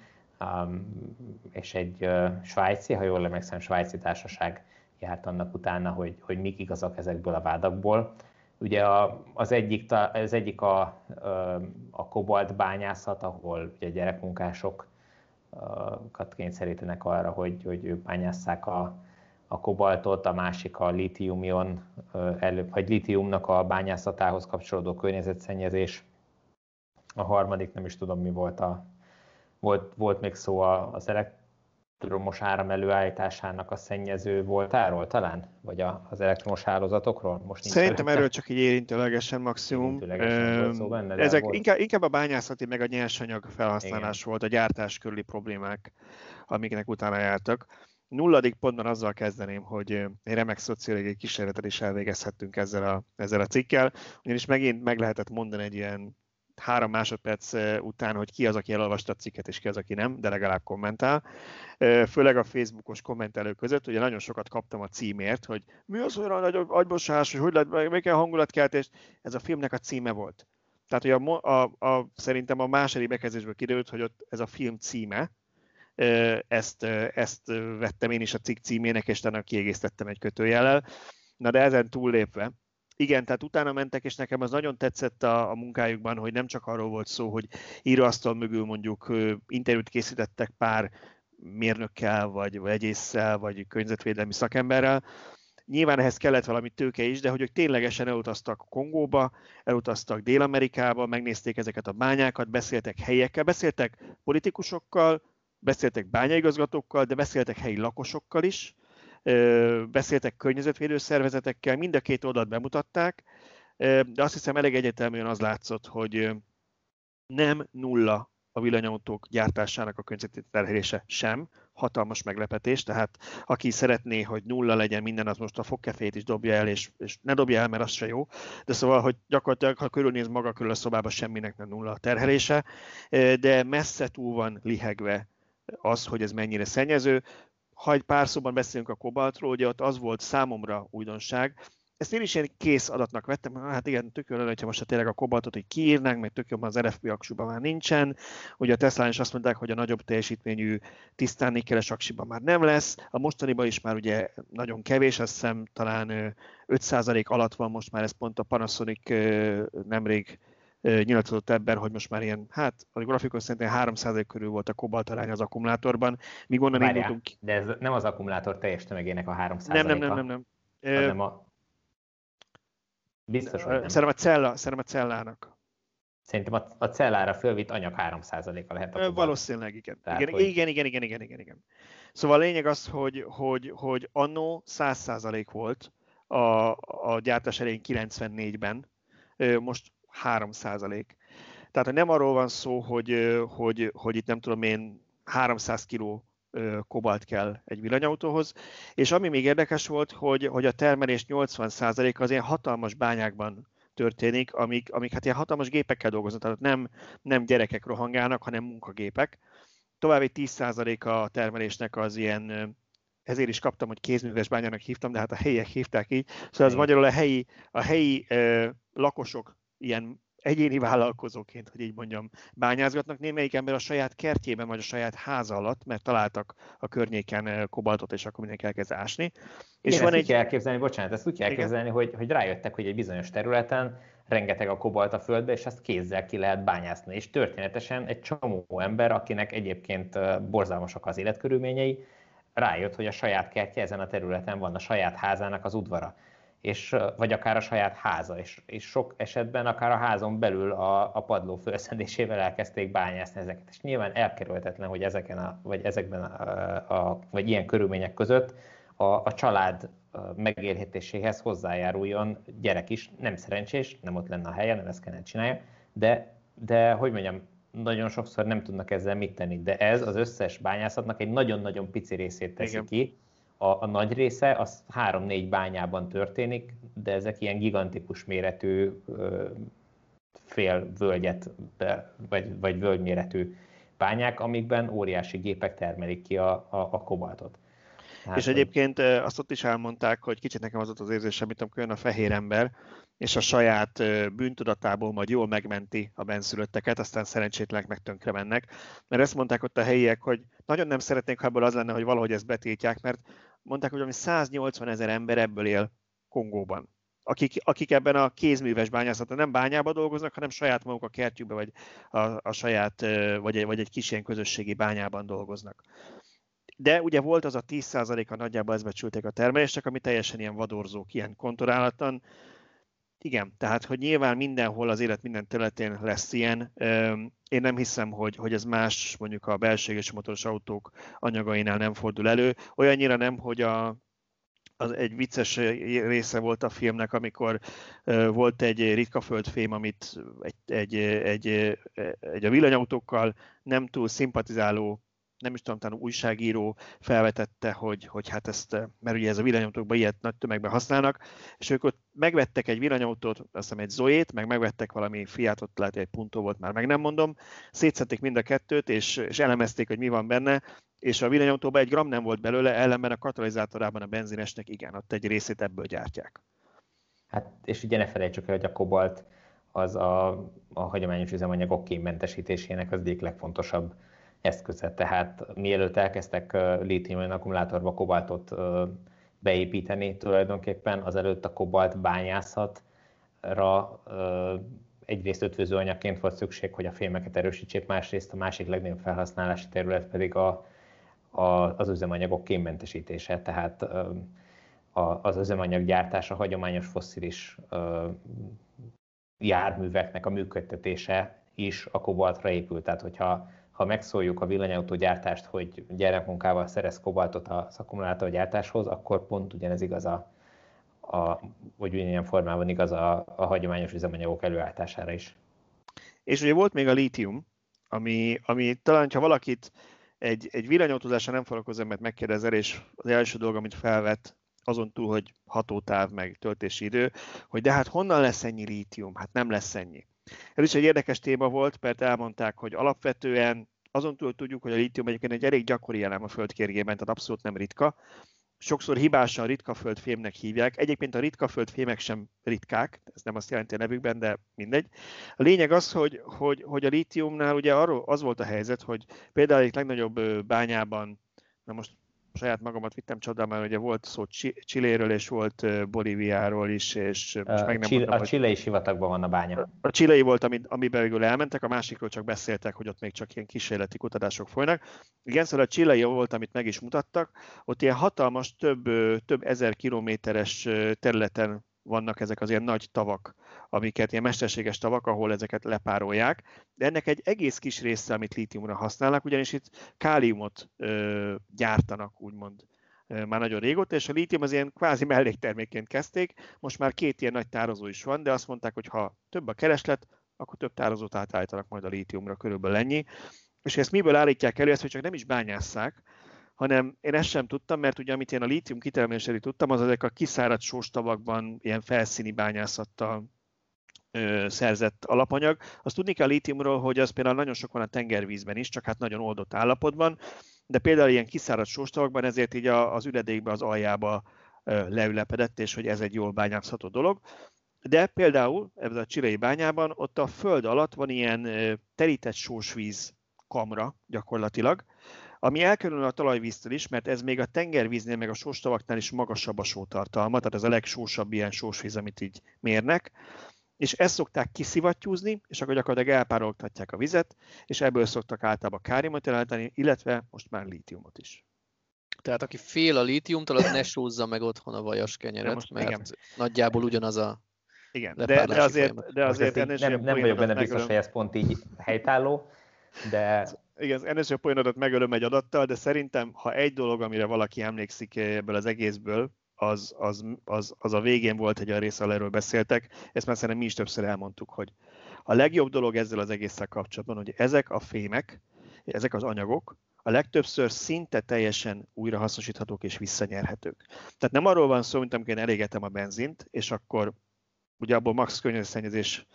és egy svájci, ha jól emlékszem, svájci társaság járt annak utána, hogy, hogy mik igazak ezekből a vádakból. Ugye a, az egyik, az egyik a, a kobalt bányászat, ahol ugye gyerekmunkásokat kényszerítenek arra, hogy, hogy ők bányásszák a, a kobaltot, a másik a litiumion, előbb, vagy litiumnak a bányászatához kapcsolódó környezetszennyezés. A harmadik, nem is tudom mi volt a, volt, volt még szó az elekt, elektromos áram előállításának a szennyező voltáról talán? Vagy az elektromos hálózatokról? Most Szerintem erről csak így érintőlegesen maximum. Érintőlegesen volt szó benne, Ezek volt... inkább, inkább a bányászati meg a nyersanyag felhasználás Igen. volt, a gyártás körüli problémák, amiknek utána jártak. Nulladik pontban azzal kezdeném, hogy egy remek szociológiai kísérletet is elvégezhettünk ezzel a, ezzel a cikkel, ugyanis megint meg lehetett mondani egy ilyen három másodperc után, hogy ki az, aki elolvasta a cikket, és ki az, aki nem, de legalább kommentál. Főleg a Facebookos kommentelők között, ugye nagyon sokat kaptam a címért, hogy mi az olyan nagy agybosás, hogy hogy lehet, még kell hangulatkeltést. Ez a filmnek a címe volt. Tehát, hogy a, a, a, szerintem a második bekezdésből kiderült, hogy ott ez a film címe, ezt, ezt vettem én is a cikk címének, és utána kiegészítettem egy kötőjellel. Na de ezen túllépve, igen, tehát utána mentek, és nekem az nagyon tetszett a, a munkájukban, hogy nem csak arról volt szó, hogy íróasztal mögül mondjuk interjút készítettek pár mérnökkel, vagy egyésszel, vagy környezetvédelmi szakemberrel. Nyilván ehhez kellett valami tőke is, de hogy ők ténylegesen elutaztak Kongóba, elutaztak Dél-Amerikába, megnézték ezeket a bányákat, beszéltek helyekkel, beszéltek politikusokkal, beszéltek bányaigazgatókkal, de beszéltek helyi lakosokkal is, beszéltek környezetvédő szervezetekkel, mind a két oldalt bemutatták, de azt hiszem elég egyeteműen az látszott, hogy nem nulla a villanyautók gyártásának a környezeti terhelése sem, hatalmas meglepetés, tehát aki szeretné, hogy nulla legyen minden, az most a fogkefét is dobja el, és, és ne dobja el, mert az se jó. De szóval, hogy gyakorlatilag, ha körülnéz maga körül a szobába, semminek nem nulla a terhelése, de messze túl van lihegve az, hogy ez mennyire szennyező ha egy pár szóban beszélünk a kobaltról, ugye ott az volt számomra újdonság, ezt én is ilyen kész adatnak vettem, hát igen, tök jó lenne, hogyha most tényleg a kobaltot hogy kiírnánk, meg tök jobban az RFP aksiban már nincsen. Ugye a Tesla is azt mondták, hogy a nagyobb teljesítményű tisztán nikkeles aksiban már nem lesz. A mostaniban is már ugye nagyon kevés, azt hiszem talán 5% alatt van most már, ez pont a Panasonic nemrég nyilatkozott ebben, hogy most már ilyen, hát a grafikon szerintem 3% körül volt a kobalt arány az akkumulátorban, míg onnan Várjál, indultunk. De ez nem az akkumulátor teljes tömegének a 3%-a. Nem, nem, nem, nem, nem. Hanem a... Biztos, hogy nem. Szerintem a, cella, szerintem a cellának. Szerintem a, a cellára fölvitt anyag 3%-a lehet a kobalt. Valószínűleg igen. Tehát, igen, hogy- igen, igen, igen, igen, igen, igen. Szóval a lényeg az, hogy, hogy, hogy annó 100% volt a, a gyártás elején 94-ben, ö, most 3%. Tehát hogy nem arról van szó, hogy, hogy, hogy itt nem tudom én 300 kg kobalt kell egy villanyautóhoz, és ami még érdekes volt, hogy, hogy a termelés 80% az ilyen hatalmas bányákban történik, amik, amik hát ilyen hatalmas gépekkel dolgoznak, tehát nem, nem gyerekek rohangálnak, hanem munkagépek. További 10% a termelésnek az ilyen, ezért is kaptam, hogy kézműves bányának hívtam, de hát a helyiek hívták így. Szóval az magyarul a helyi, a helyi ö, lakosok ilyen egyéni vállalkozóként, hogy így mondjam, bányázgatnak. Némelyik ember a saját kertjében, vagy a saját háza alatt, mert találtak a környéken ö, kobaltot, és akkor mindenki elkezd ásni. És És van ezt úgy egy... kell elképzelni, bocsánat, ezt úgy kell Igen. elképzelni, hogy, hogy rájöttek, hogy egy bizonyos területen rengeteg a kobalt a földbe, és ezt kézzel ki lehet bányászni. És történetesen egy csomó ember, akinek egyébként ö, borzalmasak az életkörülményei, rájött, hogy a saját kertje ezen a területen van, a saját házának az udvara és, vagy akár a saját háza, és, és sok esetben akár a házon belül a, a padló felszedésével elkezdték bányászni ezeket. És nyilván elkerülhetetlen, hogy ezeken a, vagy ezekben a, a, vagy ilyen körülmények között a, a család megélhetéséhez hozzájáruljon gyerek is, nem szerencsés, nem ott lenne a helye, nem ezt kellene csinálja, de, de hogy mondjam, nagyon sokszor nem tudnak ezzel mit tenni, de ez az összes bányászatnak egy nagyon-nagyon pici részét teszi Igen. ki, a, a nagy része az három-négy bányában történik, de ezek ilyen gigantikus méretű ö, fél völgyet, be, vagy, vagy völgyméretű bányák, amikben óriási gépek termelik ki a, a, a kobaltot. Tehát, És egyébként azt ott is elmondták, hogy kicsit nekem az ott az érzésem, mint amikor jön a fehér ember, és a saját bűntudatából majd jól megmenti a benszülötteket, aztán szerencsétlenek meg tönkre mennek. Mert ezt mondták ott a helyiek, hogy nagyon nem szeretnék, ha ebből az lenne, hogy valahogy ezt betiltják, mert mondták, hogy ami 180 ezer ember ebből él Kongóban. Akik, akik ebben a kézműves bányászaton nem bányába dolgoznak, hanem saját maguk a kertjükbe, vagy a, a saját, vagy, egy- vagy egy kis ilyen közösségi bányában dolgoznak. De ugye volt az a 10%-a nagyjából ezt becsülték a termelésnek, ami teljesen ilyen vadorzók, ilyen kontorálatlan. Igen, tehát hogy nyilván mindenhol az élet minden területén lesz ilyen. Én nem hiszem, hogy, hogy ez más mondjuk a belséges motoros autók anyagainál nem fordul elő. Olyannyira nem, hogy a, az egy vicces része volt a filmnek, amikor volt egy ritka földfém, amit egy, egy, egy, egy a villanyautókkal nem túl szimpatizáló nem is tudom, talán újságíró felvetette, hogy, hogy hát ezt, mert ugye ez a villanyautókban ilyet nagy tömegben használnak, és ők ott megvettek egy villanyautót, azt hiszem egy Zoét, meg megvettek valami Fiatot, lehet egy Punto volt, már meg nem mondom, szétszették mind a kettőt, és, és elemezték, hogy mi van benne, és a villanyautóban egy gram nem volt belőle, ellenben a katalizátorában a benzinesnek igen, ott egy részét ebből gyártják. Hát, és ugye ne felejtsük el, hogy a kobalt az a, a hagyományos üzemanyagok kémmentesítésének az egyik legfontosabb eszköze. Tehát mielőtt elkezdtek lítium akkumulátorba kobaltot beépíteni, tulajdonképpen azelőtt a kobalt bányászatra egyrészt ötvöző anyagként volt szükség, hogy a fémeket erősítsék, másrészt a másik legnagyobb felhasználási terület pedig a, a, az üzemanyagok kémmentesítése. Tehát a, az üzemanyaggyártás, a hagyományos fosszilis járműveknek a működtetése is a kobaltra épül. Tehát, hogyha ha megszóljuk a villanyautógyártást, hogy gyermekmunkával szerez kobaltot az akkumulátorgyártáshoz, akkor pont ugyanez igaz a, a vagy ugyanilyen formában igaz a, a hagyományos üzemanyagok előállítására is. És ugye volt még a lítium, ami, ami talán, ha valakit egy, egy villanyautózással nem foglalkozó mert megkérdezel, és az első dolog, amit felvet, azon túl, hogy hatótáv, meg töltési idő, hogy de hát honnan lesz ennyi lítium? Hát nem lesz ennyi. Ez is egy érdekes téma volt, mert elmondták, hogy alapvetően azon túl tudjuk, hogy a lítium egyébként egy elég gyakori elem a földkérgében, tehát abszolút nem ritka. Sokszor hibásan ritka földfémnek hívják. Egyébként a ritka földfémek sem ritkák, ez nem azt jelenti a nevükben, de mindegy. A lényeg az, hogy, hogy, hogy a lítiumnál ugye arról az volt a helyzet, hogy például egy legnagyobb bányában, na most saját magamat vittem csodál, mert ugye volt szó Csilléről, és volt Bolíviáról is, és most meg nem Chile, mondom, A csilei sivatagban van a bánya. A csilei volt, ami, amiben végül elmentek, a másikról csak beszéltek, hogy ott még csak ilyen kísérleti kutatások folynak. Igen, szóval a csilei volt, amit meg is mutattak, ott ilyen hatalmas, több, több ezer kilométeres területen vannak ezek az ilyen nagy tavak, amiket ilyen mesterséges tavak, ahol ezeket lepárolják, de ennek egy egész kis része, amit lítiumra használnak, ugyanis itt káliumot ö, gyártanak, úgymond már nagyon régóta, és a lítium az ilyen kvázi melléktermékként kezdték, most már két ilyen nagy tározó is van, de azt mondták, hogy ha több a kereslet, akkor több tározót átállítanak majd a lítiumra, körülbelül ennyi. És ezt miből állítják elő, ezt hogy csak nem is bányásszák, hanem én ezt sem tudtam, mert ugye amit én a lítium kitermelésére tudtam, az ezek a kiszáradt sóstavakban ilyen felszíni bányászattal szerzett alapanyag. Azt tudni kell a lítiumról, hogy az például nagyon sok van a tengervízben is, csak hát nagyon oldott állapotban, de például ilyen kiszáradt sóstavakban ezért így az üledékbe, az aljába leülepedett, és hogy ez egy jól bányászható dolog. De például ebben a csilei bányában ott a föld alatt van ilyen terített sósvíz kamra gyakorlatilag, ami elkerül a talajvíztől is, mert ez még a tengervíznél, meg a sóstavaknál is magasabb a sótartalma, tehát ez a legsósabb ilyen sósvíz, amit így mérnek, és ezt szokták kiszivattyúzni, és akkor gyakorlatilag elpároltatják a vizet, és ebből szoktak általában káriumot jeleníteni, illetve most már lítiumot is. Tehát aki fél a lítiumtól, az ne sózza meg otthon a vajas kenyeret, most, mert igen. nagyjából ugyanaz a igen, de, de azért, de azért ennél nem, nem vagyok benne biztos, hogy ez pont így helytálló, de igen, ennél a poénodat megölöm egy adattal, de szerintem, ha egy dolog, amire valaki emlékszik ebből az egészből, az, az, az, az a végén volt egy olyan rész, ahol erről beszéltek, ezt már szerintem mi is többször elmondtuk, hogy a legjobb dolog ezzel az egésszel kapcsolatban, hogy ezek a fémek, ezek az anyagok a legtöbbször szinte teljesen újrahasznosíthatók és visszanyerhetők. Tehát nem arról van szó, mint amikor én elégetem a benzint, és akkor ugye abból max környezetszennyezés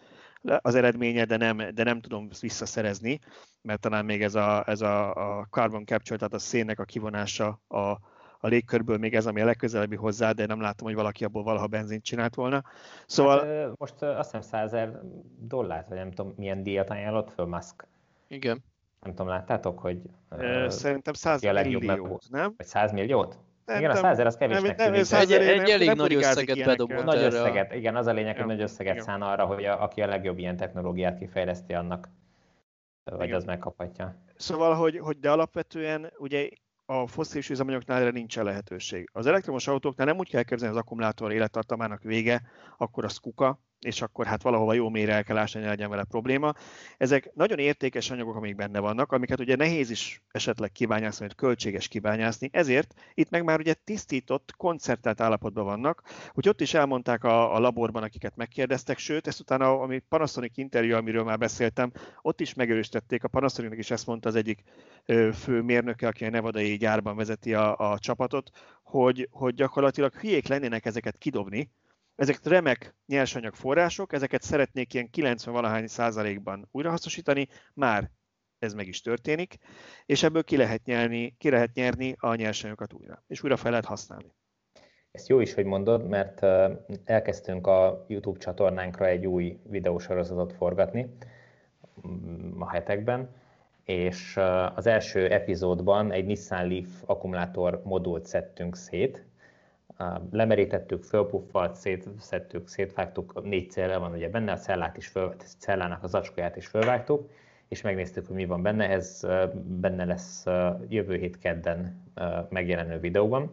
az eredménye, de nem, de nem tudom visszaszerezni, mert talán még ez a, ez a, a carbon capture, tehát a szénnek a kivonása a, a légkörből még ez, ami a legközelebbi hozzá, de nem látom, hogy valaki abból valaha benzint csinált volna. Szóval... Hát, most azt hiszem 100 ezer dollárt, vagy nem tudom, milyen díjat ajánlott föl Musk. Igen. Nem tudom, láttátok, hogy... Szerintem 100 milliót, nem? Vagy 100 milliót? Nem, igen, a 100 ezer az kevésnek nem, nem, tűnik. Egy, egy elég nagy összeget bedobott Nagy összeget, igen, az a lényeg, hogy nagy összeget szán arra, hogy a, aki a legjobb ilyen technológiát kifejleszti annak, vagy igen. az megkaphatja. Szóval, hogy, hogy de alapvetően ugye a foszilis üzemanyagoknál erre nincsen lehetőség. Az elektromos autóknál nem úgy kell elképzelni az akkumulátor élettartamának vége, akkor az kuka, és akkor hát valahova jó mélyre el kell ásni, ne legyen vele probléma. Ezek nagyon értékes anyagok, amik benne vannak, amiket ugye nehéz is esetleg kibányászni, vagy költséges kibányászni, ezért itt meg már ugye tisztított, koncertált állapotban vannak, hogy ott is elmondták a, a laborban, akiket megkérdeztek, sőt, ezt utána, ami Panasonic interjú, amiről már beszéltem, ott is megerősítették, a Panasonicnak is ezt mondta az egyik fő mérnöke, aki a nevadai gyárban vezeti a, a csapatot, hogy, hogy gyakorlatilag hülyék lennének ezeket kidobni, ezek remek nyersanyag források, ezeket szeretnék ilyen 90-valahány százalékban újrahasznosítani, már ez meg is történik, és ebből ki lehet, nyerni, ki lehet nyerni a nyersanyagokat újra, és újra fel lehet használni. Ezt jó is, hogy mondod, mert elkezdtünk a YouTube csatornánkra egy új videósorozatot forgatni mm, a hetekben, és az első epizódban egy Nissan Leaf akkumulátor modult szedtünk szét, lemerítettük, fölpuffalt, szétszettük, szétvágtuk, négy cél van ugye benne, a cellát is föl, cellának az acskóját is fölvágtuk, és megnéztük, hogy mi van benne, ez benne lesz jövő hét kedden megjelenő videóban.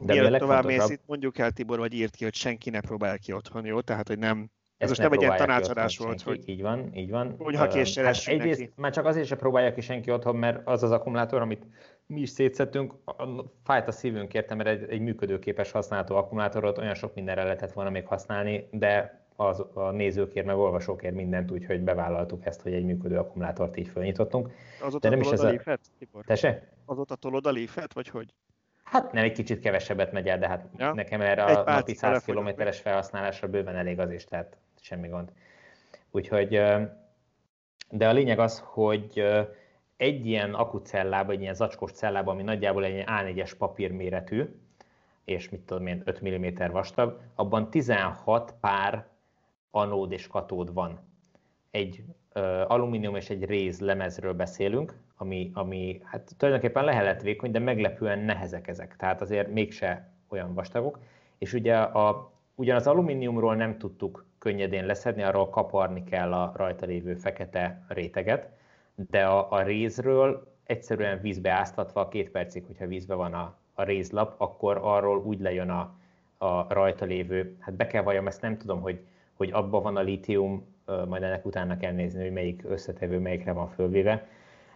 De Mielőtt tovább mész, itt mondjuk el Tibor, vagy írt ki, hogy senki ne próbál ki otthon, jó? Tehát, hogy nem, ez most nem egy ilyen tanácsadás volt, senki. hogy így van, így van. Hogy ha hát egyrészt, neki. Már csak azért sem próbálja ki senki otthon, mert az az akkumulátor, amit mi is szétszettünk, fájt a szívünk értem, mert egy, egy működőképes használható akkumulátorot olyan sok mindenre lehetett volna még használni, de az, a nézőkért, meg olvasókért mindent, úgyhogy bevállaltuk ezt, hogy egy működő akkumulátort így fölnyitottunk. Azóta de nem is ez a... Léfet, Tese? Azóta tolod a léfet, vagy hogy? Hát nem, egy kicsit kevesebbet megy el, de hát ja. nekem erre a napi 100 kilométeres felhasználásra bőven elég az is, tehát semmi gond. Úgyhogy, de a lényeg az, hogy egy ilyen akucellába, egy ilyen zacskós cellába, ami nagyjából egy A4-es papír méretű, és mit tudom én, 5 mm vastag, abban 16 pár anód és katód van. Egy uh, alumínium és egy réz lemezről beszélünk, ami, ami hát tulajdonképpen lehet vékony, de meglepően nehezek ezek, tehát azért mégse olyan vastagok. És ugye a, ugyan az alumíniumról nem tudtuk könnyedén leszedni, arról kaparni kell a rajta lévő fekete réteget, de a, a rézről egyszerűen vízbe áztatva, két percig, hogyha vízbe van a, a rézlap, akkor arról úgy lejön a, a rajta lévő, hát be kell valljam, ezt nem tudom, hogy, hogy abban van a lítium, majd ennek utána kell nézni, hogy melyik összetevő melyikre van fölvéve,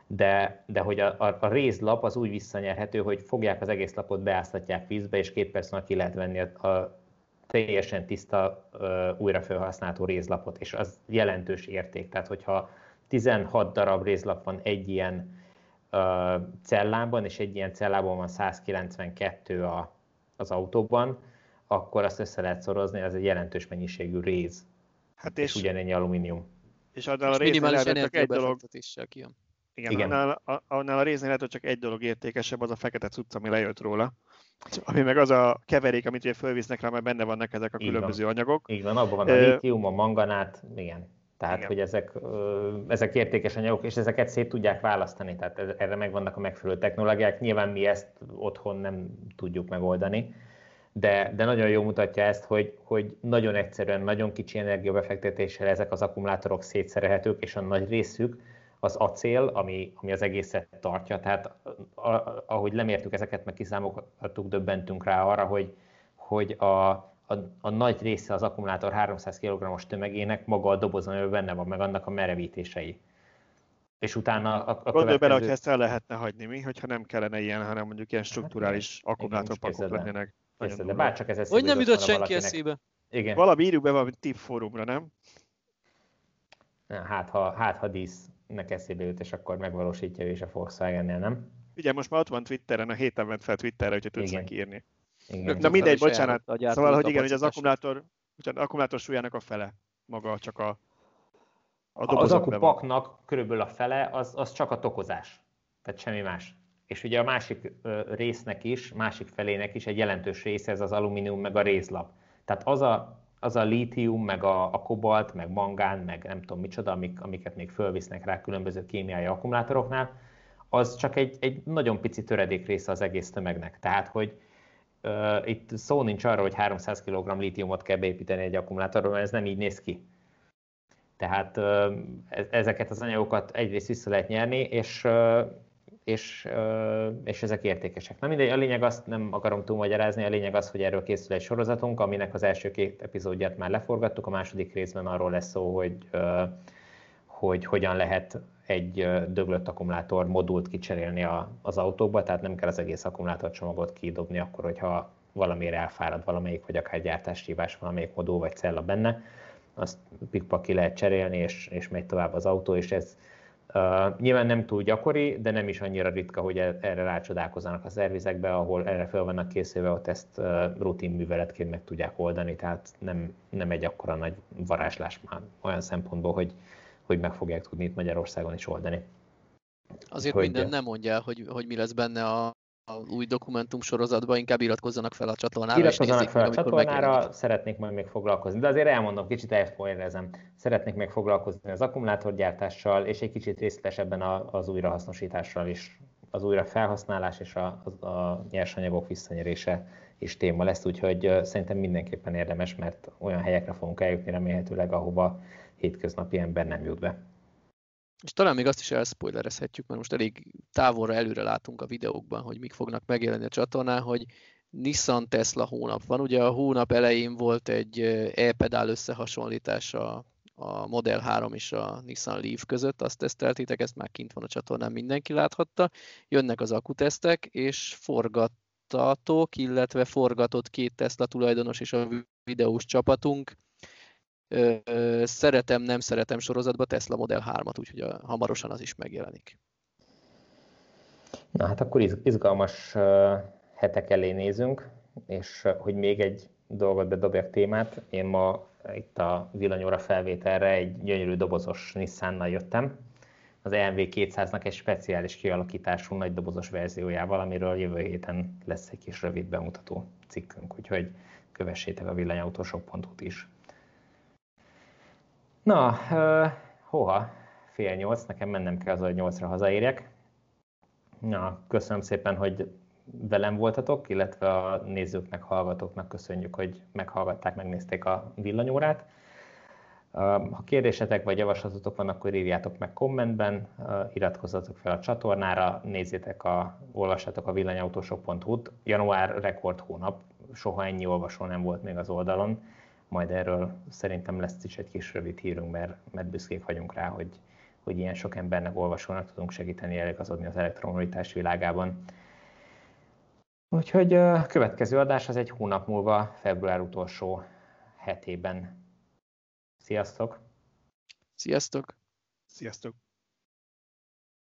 de, de hogy a, a, a rézlap az úgy visszanyerhető, hogy fogják az egész lapot, beáztatják vízbe, és két perc ki lehet venni a, a teljesen tiszta, újra felhasználható rézlapot, és az jelentős érték. Tehát, hogyha 16 darab rézlap van egy ilyen uh, cellában, és egy ilyen cellában van 192 a, az autóban, akkor azt össze lehet szorozni, az egy jelentős mennyiségű réz. Hát és, és ugyanennyi alumínium. És annál a minimális csak egy dolog... kijön. Igen, Igen. Annál, a, annál a résznél lehet, hogy csak egy dolog értékesebb, az a fekete cucc, ami lejött róla. Ami meg az a keverék, amit ugye fölvisznek rá, mert benne vannak ezek a Így különböző van. anyagok. Így van, abban van a lítium, a manganát, igen. Tehát, Igen. hogy ezek, ezek értékes anyagok, és ezeket szét tudják választani, tehát erre megvannak a megfelelő technológiák. Nyilván mi ezt otthon nem tudjuk megoldani, de, de nagyon jó mutatja ezt, hogy, hogy nagyon egyszerűen, nagyon kicsi energiabefektetéssel ezek az akkumulátorok szétszerelhetők, és a nagy részük az acél, ami, ami az egészet tartja. Tehát a, ahogy lemértük ezeket, meg kiszámoltuk, döbbentünk rá arra, hogy, hogy a, a, a nagy része az akkumulátor 300 kg-os tömegének maga a dobozon, amiben benne van, meg annak a merevítései. És utána a, a Gondolj következő... bele, hogy ezt el lehetne hagyni mi, hogyha nem kellene ilyen, hanem mondjuk ilyen strukturális hát, akkumulátorpakok lennének. Persze, de bárcsak ez Hogy nem jutott senki eszébe? Igen. Valami írjuk be valami tip fórumra, nem? Hát ha, hát, ha dísznek eszébe jut, és akkor megvalósítja ő is a Volkswagen-nél, nem? Ugye most már ott van Twitteren, a héten ment fel Twitterre, hogyha tudsz neki írni. Igen. Na mindegy, bocsánat. Szóval, hogy igen, hogy az akkumulátor, az akkumulátor súlyának a fele maga csak a, a Az akupaknak körülbelül a fele az, az csak a tokozás, tehát semmi más. És ugye a másik résznek is, másik felének is egy jelentős része ez az alumínium meg a rézlap. Tehát az a, az a lítium, meg a, a kobalt, meg mangán, meg nem tudom micsoda, amik, amiket még fölvisznek rá különböző kémiai akkumulátoroknál, az csak egy, egy nagyon pici töredék része az egész tömegnek. Tehát, hogy itt szó nincs arról, hogy 300 kg lítiumot kell beépíteni egy akkumulátorba, mert ez nem így néz ki. Tehát uh, ezeket az anyagokat egyrészt vissza lehet nyerni, és, és, és ezek értékesek. Na mindegy, a lényeg azt nem akarom túlmagyarázni, a lényeg az, hogy erről készül egy sorozatunk, aminek az első két epizódját már leforgattuk, a második részben arról lesz szó, hogy, hogy hogyan lehet egy döglött akkumulátor modult kicserélni az autóba, tehát nem kell az egész akkumulátorcsomagot kidobni akkor, hogyha valamiért elfárad valamelyik, vagy akár gyártáshívás valamelyik modul vagy cella benne, azt pikpak ki lehet cserélni, és, és megy tovább az autó, és ez uh, nyilván nem túl gyakori, de nem is annyira ritka, hogy e, erre rácsodálkozzanak a szervizekbe, ahol erre fel vannak készülve, ott ezt uh, rutin műveletként meg tudják oldani, tehát nem, nem egy akkora nagy varázslás már olyan szempontból, hogy, hogy meg fogják tudni itt Magyarországon is oldani. Azért hogy... minden nem mondja, hogy, hogy mi lesz benne a, a új dokumentum sorozatban, inkább iratkozzanak fel a csatornára. Iratkozzanak fel a csatornára, megjelenik. szeretnék majd még foglalkozni, de azért elmondom, kicsit elfolyerezem. Szeretnék még foglalkozni az akkumulátorgyártással, és egy kicsit részletesebben az újrahasznosítással is. Az újra felhasználás és a, a, a nyersanyagok visszanyerése is téma lesz, úgyhogy szerintem mindenképpen érdemes, mert olyan helyekre fogunk eljutni remélhetőleg, ahova hétköznapi ember nem jut be. És talán még azt is elspoilerezhetjük, mert most elég távolra előre látunk a videókban, hogy mik fognak megjelenni a csatornán, hogy Nissan Tesla hónap van. Ugye a hónap elején volt egy e-pedál összehasonlítás a, a Model 3 és a Nissan Leaf között, azt teszteltétek, ezt már kint van a csatornán, mindenki láthatta. Jönnek az akutesztek, és forgattatok, illetve forgatott két Tesla tulajdonos és a videós csapatunk szeretem, nem szeretem sorozatba Tesla Model 3-at, úgyhogy a, hamarosan az is megjelenik. Na hát akkor izgalmas hetek elé nézünk, és hogy még egy dolgot bedobjak témát, én ma itt a villanyóra felvételre egy gyönyörű dobozos Nissannal jöttem, az EMV 200-nak egy speciális kialakítású nagydobozos verziójával, amiről jövő héten lesz egy kis rövid bemutató cikkünk, úgyhogy kövessétek a villanyautósok.hu-t is. Na, uh, hova? Fél nyolc, nekem mennem kell az, hogy nyolcra hazaérjek. Na, köszönöm szépen, hogy velem voltatok, illetve a nézőknek, hallgatóknak köszönjük, hogy meghallgatták, megnézték a villanyórát. Ha kérdésetek vagy javaslatotok van, akkor írjátok meg kommentben, iratkozzatok fel a csatornára, nézzétek, a, olvassátok a villanyautósok.hu-t. Január rekord hónap, soha ennyi olvasó nem volt még az oldalon, majd erről szerintem lesz is egy kis rövid hírünk, mert, mert büszkék vagyunk rá, hogy, hogy ilyen sok embernek, olvasónak tudunk segíteni eligazodni az elektromobilitás világában. Úgyhogy a következő adás az egy hónap múlva, február utolsó hetében. Sziasztok! Sziasztok! Sziasztok!